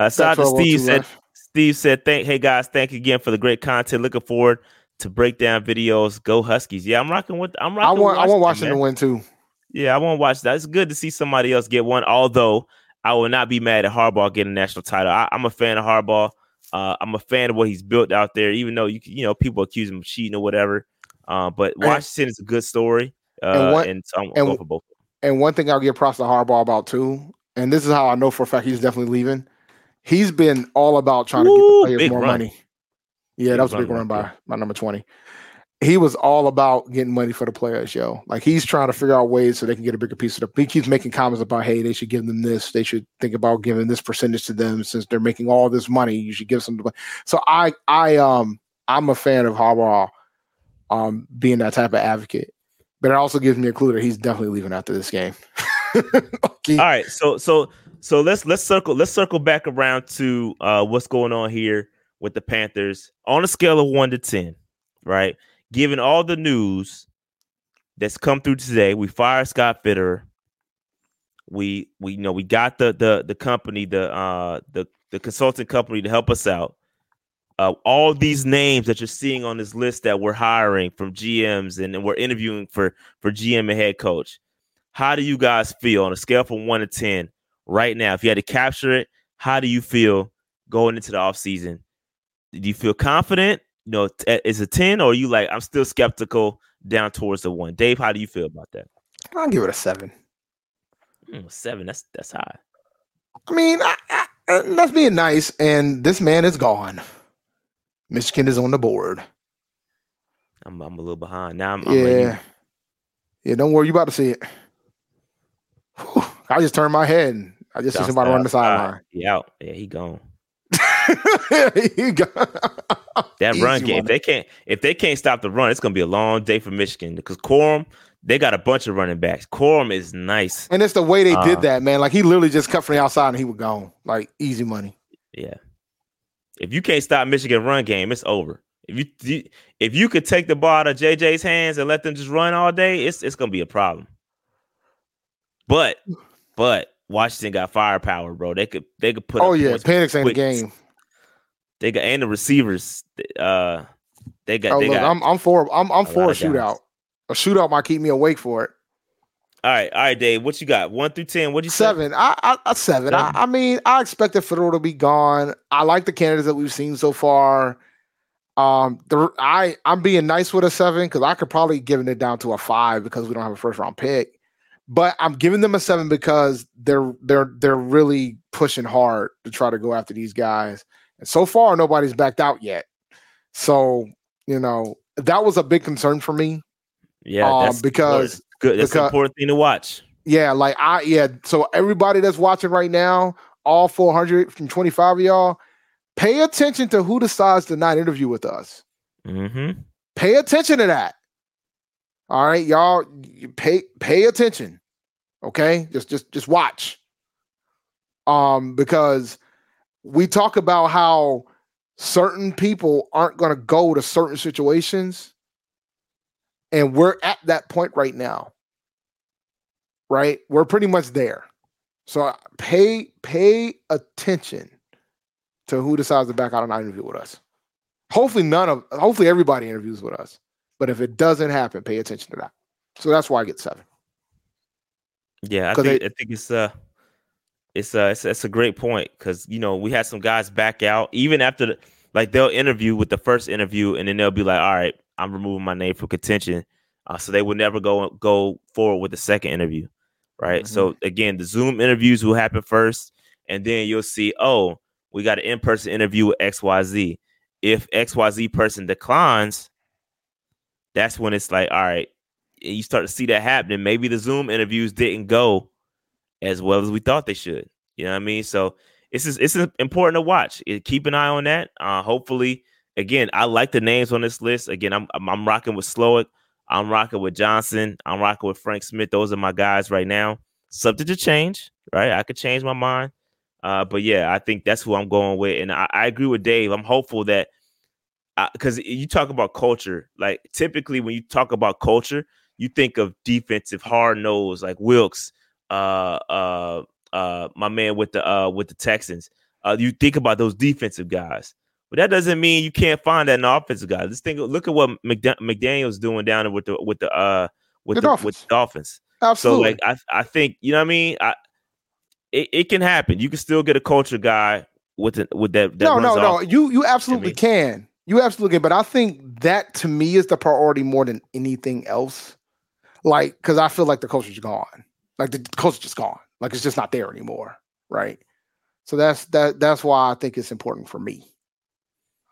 Uh, shout to Steve said. left. Steve said, "Thank, hey guys, thank you again for the great content. Looking forward to breakdown videos. Go Huskies! Yeah, I'm rocking with. I'm I rocking. want I want Washington, Washington to win too. Yeah, I want to watch that. It's good to see somebody else get one. Although I will not be mad at Harbaugh getting a national title. I, I'm a fan of Harbaugh. Uh, I'm a fan of what he's built out there. Even though you you know people accuse him of cheating or whatever, uh, but And- Washington is a good story. Uh, And and, so I'm and going for both. And one thing I'll give props to Harbaugh about too, and this is how I know for a fact he's definitely leaving. He's been all about trying to get the players more run. money. Yeah, Big that was a big run right by by number twenty. He was all about getting money for the players, yo. Like he's trying to figure out ways so they can get a bigger piece of the. He keeps making comments about, hey, they should give them this. They should think about giving this percentage to them since they're making all this money. You should give some. So I, I, um, I'm a fan of Harbaugh, um, being that type of advocate. But it also gives me a clue that he's definitely leaving after this game. Okay. All right, so so so let's let's circle let's circle back around to uh what's going on here with the Panthers on a scale of one to ten, right? Given all the news that's come through today, we fired Scott Fitterer. We we you know we got the the the company the uh the the consulting company to help us out. Uh, all these names that you're seeing on this list that we're hiring from GMs and, and we're interviewing for for GM and head coach. How do you guys feel on a scale from one to 10 right now? If you had to capture it, how do you feel going into the offseason? Do you feel confident? You know, t- is it 10 or are you like, I'm still skeptical down towards the one? Dave, how do you feel about that? I'll give it a seven. Hmm, seven, that's that's high. I mean, I, I, that's being nice. And this man is gone. Michigan is on the board. I'm, I'm a little behind. Now I'm, I'm yeah. Yeah, don't worry. You about to see it. Whew, I just turned my head and I just see somebody on the sideline. uh, He out. Yeah, he gone. He got- That run game, one. if they can't if they can't stop the run, it's gonna be a long day for Michigan because Corum, they got a bunch of running backs. Corum is nice. And it's the way they Uh, did that, man. Like he literally just cut from the outside and he was gone. Like easy money. Yeah. If you can't stop Michigan run game, it's over. If you, if you could take the ball out of JJ's hands and let them just run all day, it's it's gonna be a problem. But but Washington got firepower, bro. They could they could put. Oh yeah, Penix ain't the game. They got and the receivers. Uh, they got Oh they look, got. I'm I'm for I'm I'm for a of guys. shootout. A shootout might keep me awake for it. All right, all right, Dave. What you got? One through ten. What you say? Seven. I, I, I seven. I, Seven. I mean, I expected Fedor to be gone. I like the candidates that we've seen so far. Um, the I I'm being nice with a seven because I could probably giving it down to a five because we don't have a first round pick. But I'm giving them a seven because they're they're they're really pushing hard to try to go after these guys. And so far, nobody's backed out yet. So you know that was a big concern for me. Yeah, um, because. Good. That's an because- important thing to watch. Yeah, like I yeah. So everybody that's watching right now, all 425 of y'all, Pay attention to who decides to not interview with us. Mm-hmm. Pay attention to that. All right, y'all. Pay pay attention. Okay, just just just watch. Um, because we talk about how certain people aren't going to go to certain situations, and we're at that point right now. Right, we're pretty much there. So pay pay attention to who decides to back out and not interview with us. Hopefully, none of hopefully everybody interviews with us. But if it doesn't happen, pay attention to that. So that's why I get seven. Yeah, I think, I think it's uh it's uh it's, it's a great point because you know we had some guys back out even after the, like they'll interview with the first interview and then they'll be like, all right, I'm removing my name from contention, uh, so they would never go go forward with the second interview, right? Mm-hmm. So again, the Zoom interviews will happen first, and then you'll see, oh, we got an in person interview with X Y Z. If X Y Z person declines, that's when it's like, all right, you start to see that happening. Maybe the Zoom interviews didn't go as well as we thought they should. You know what I mean? So it's just, it's important to watch. Keep an eye on that. Uh, hopefully, again, I like the names on this list. Again, I'm I'm, I'm rocking with Slowik. I'm rocking with Johnson. I'm rocking with Frank Smith. Those are my guys right now. Subject to change, right? I could change my mind. Uh, but yeah, I think that's who I'm going with. And I, I agree with Dave. I'm hopeful that because you talk about culture, like typically when you talk about culture, you think of defensive hard nose like Wilks, uh, uh, uh, my man with the uh with the Texans. Uh, you think about those defensive guys, but that doesn't mean you can't find that in offensive guys. Let's think. Look at what McD- McDaniel's doing down there with the with the uh with the, the Dolphins. with the Dolphins. Absolutely. So like I I think you know what I mean. I it, it can happen. You can still get a culture guy with the, with that. that no, no, no. You you absolutely I mean, can. You absolutely can. But I think that to me is the priority more than anything else. Like, because I feel like the culture's gone. Like the culture's just gone. Like it's just not there anymore. Right. So that's that. That's why I think it's important for me.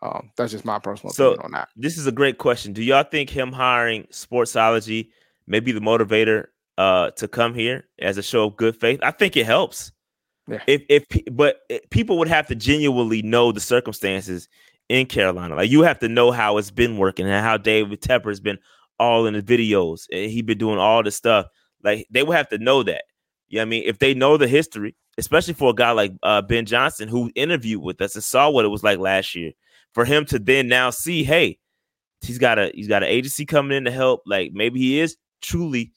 Um, that's just my personal so opinion on that. This is a great question. Do y'all think him hiring Sportsology may be the motivator uh, to come here as a show of good faith? I think it helps. Yeah. If if but eh, people would have to genuinely know the circumstances in Carolina. Like you have to know how it's been working and how David Tepper has been all in the videos and he been doing all the stuff. Like they would have to know that. You know what I mean? If they know the history, especially for a guy like uh, Ben Johnson who interviewed with us and saw what it was like last year, for him to then now see, hey, he's got a he's got an agency coming in to help. Like maybe he is truly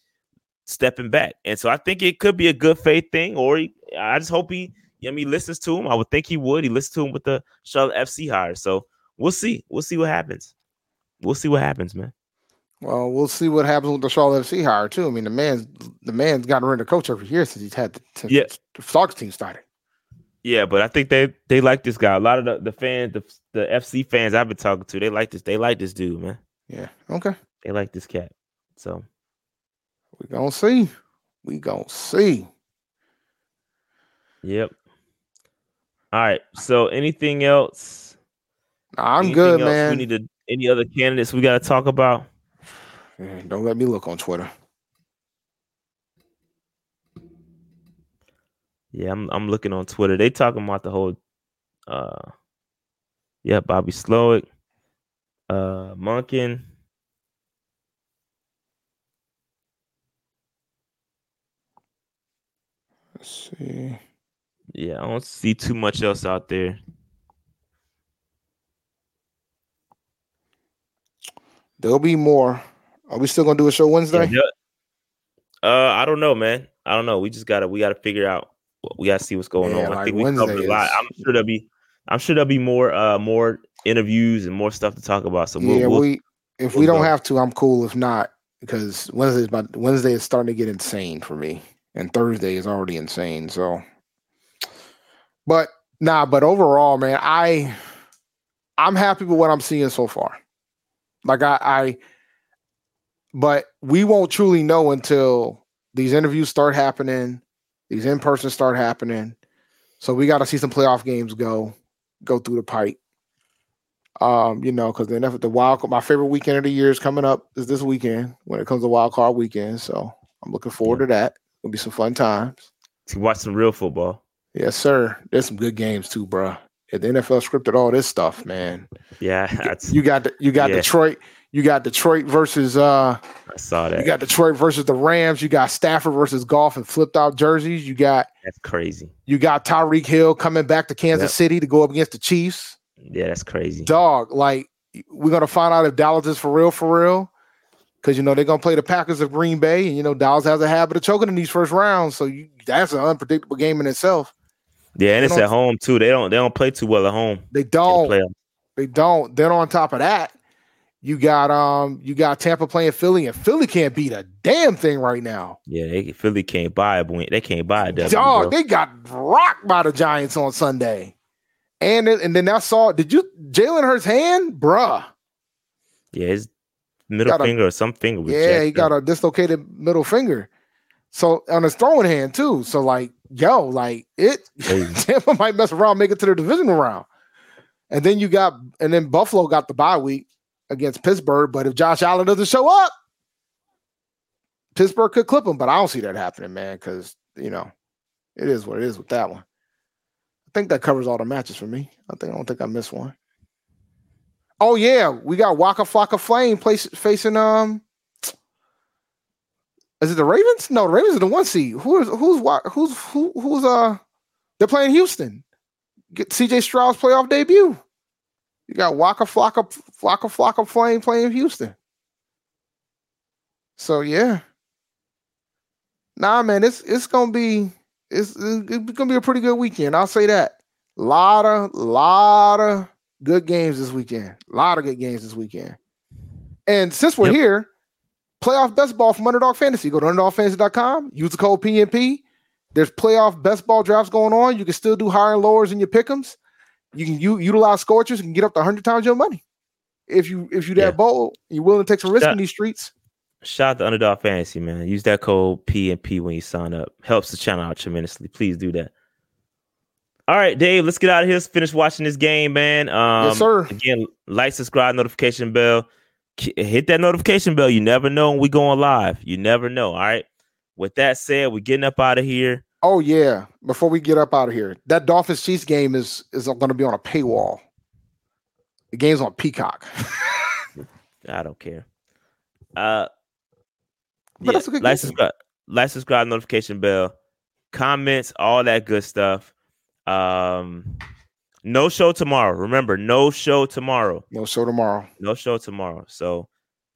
stepping back. And so I think it could be a good faith thing, or he, I just hope he, you know, he listens to him. I would think he would. He listens to him with the Charlotte FC hire. So we'll see. We'll see what happens. We'll see what happens, man. Well, we'll see what happens with the Charlotte FC hire too. I mean, the man's the man's gotten rid of coach every year since he's had the, since yeah. the soccer team started. Yeah, but I think they they like this guy. A lot of the, the fans, the the FC fans I've been talking to, they like this. They like this dude, man. Yeah. Okay. They like this cat. So we gonna see. We gonna see. Yep. All right. So anything else? I'm anything good, else man. We need to any other candidates we gotta talk about? don't let me look on Twitter. Yeah, I'm I'm looking on Twitter. They talking about the whole uh yeah, Bobby Slowik, uh Monken. Let's see. Yeah, I don't see too much else out there. There'll be more. Are we still gonna do a show Wednesday? Yeah, uh, I don't know, man. I don't know. We just gotta we gotta figure out. We gotta see what's going on. Like I think we Wednesday covered a lot. Is... I'm sure there'll be. I'm sure there'll be more uh more interviews and more stuff to talk about. So we'll, yeah, we'll, we if we'll we don't go. have to, I'm cool. If not, because Wednesday is my Wednesday is starting to get insane for me, and Thursday is already insane. So, but nah, but overall, man, I I'm happy with what I'm seeing so far. Like I, I but we won't truly know until these interviews start happening, these in person start happening. So we got to see some playoff games go go through the pipe. Um, you know, because then the wild my favorite weekend of the year is coming up is this weekend when it comes to wild card weekend. So I'm looking forward yeah. to that. It'll be some fun times. To watch some real football. Yes, sir. There's some good games too, bro. If the NFL scripted all this stuff, man. Yeah, You, that's, you got you got yeah. Detroit. You got Detroit versus uh I saw that. you got Detroit versus the Rams. You got Stafford versus Goff and flipped out jerseys. You got that's crazy. you got Tyreek Hill coming back to Kansas Yep. City to go up against the Chiefs. Yeah, that's crazy. Dog, like we're gonna find out if Dallas is for real, for real. Because you know they're gonna play the Packers of Green Bay, and you know Dallas has a habit of choking in these first rounds. So you, that's an unpredictable game in itself. Yeah, and They it's at home too. They don't they don't play too well at home. They don't. They don't. Then on top of that, you got um you got Tampa playing Philly, and Philly can't beat a damn thing right now. Yeah, they Philly can't buy a win. They can't buy a W. Dog, bro. they got rocked by the Giants on Sunday. And then, and then I saw, did you Jalen Hurts hand? Bruh. Yeah, his middle Got a- finger or some finger. Yeah, he got up. a dislocated middle finger. So on his throwing hand too. So like, yo, like it Crazy. Tampa might mess around, make it to the divisional round. And then you got and then Buffalo got the bye week against Pittsburgh. But if Josh Allen doesn't show up, Pittsburgh could clip him, but I don't see that happening, man, because you know, it is what it is with that one. I think that covers all the matches for me. I think I don't think I missed one. Oh yeah, we got Waka Flocka Flame place, facing um. Is it the Ravens? No, the Ravens are the one seed. Who is who's who's who, who's uh? They're playing Houston. Get CJ Stroud's playoff debut. You got Waka Flocka Flocka Flocka Flame playing Houston. So yeah. Nah, man, it's it's gonna be it's, it's gonna be a pretty good weekend. I'll say that. Lot of lot of good games this weekend. A lot of good games this weekend. And since we're Yep. here, playoff best ball from Underdog Fantasy. Go to underdogfantasy.com, use the code PNP. There's playoff best ball drafts going on. You can still do higher and lowers in your pick'ems. You can u- utilize scorchers and get up to 100 times your money. If you if you that Yeah. bold, you're willing to take some risk Yeah. in these streets. Shout out to Underdog Fantasy, man. Use that code PNP when you sign up. Helps the channel out tremendously. Please do that. All right, Dave, let's get out of here. Let's finish watching this game, man. Um, Yes, sir. Again, like, subscribe, notification bell. Hit that notification bell. You never know when we going live. You never know. All right. With that said, we're getting up out of here. Oh yeah. Before we get up out of here, that Dolphins Chiefs game is is going to be on a paywall. The game's on Peacock. I don't care. Uh, But that's a good like, subscribe, like, subscribe, notification bell, comments, all that good stuff. Um, no show tomorrow. Remember, no show tomorrow. no show tomorrow. No show tomorrow. So,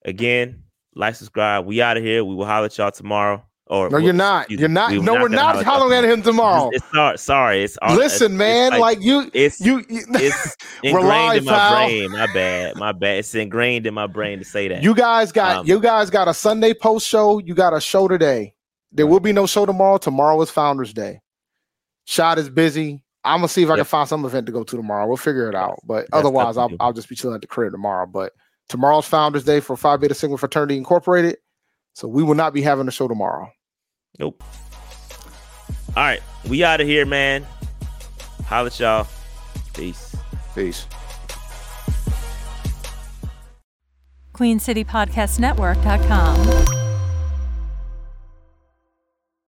again, like, subscribe. We out of here. We will holler at y'all tomorrow. Or No, you're not. You're not. we No, we're not holler hollering at him tomorrow. It's, it's sorry. It's all- Listen, it's- man, it's like, you, it's you, you, it's ingrained in my pal. brain. My bad. My bad. It's ingrained in my brain to say that. you guys got Um, you guys got a Sunday post show. You got a show today. There will be no show tomorrow. Tomorrow is Founders Day. Shot is busy. I'm gonna see if I can find some event to go to tomorrow. We'll figure it out. But That's otherwise, I'll. I'll just be chilling at the crib tomorrow. But tomorrow's Founders Day for Phi Beta Sigma Fraternity Incorporated. So we will not be having a show tomorrow. Nope. All right. We out of here, man. Holla at y'all. Peace. Peace. QueenCityPodcastNetwork.com.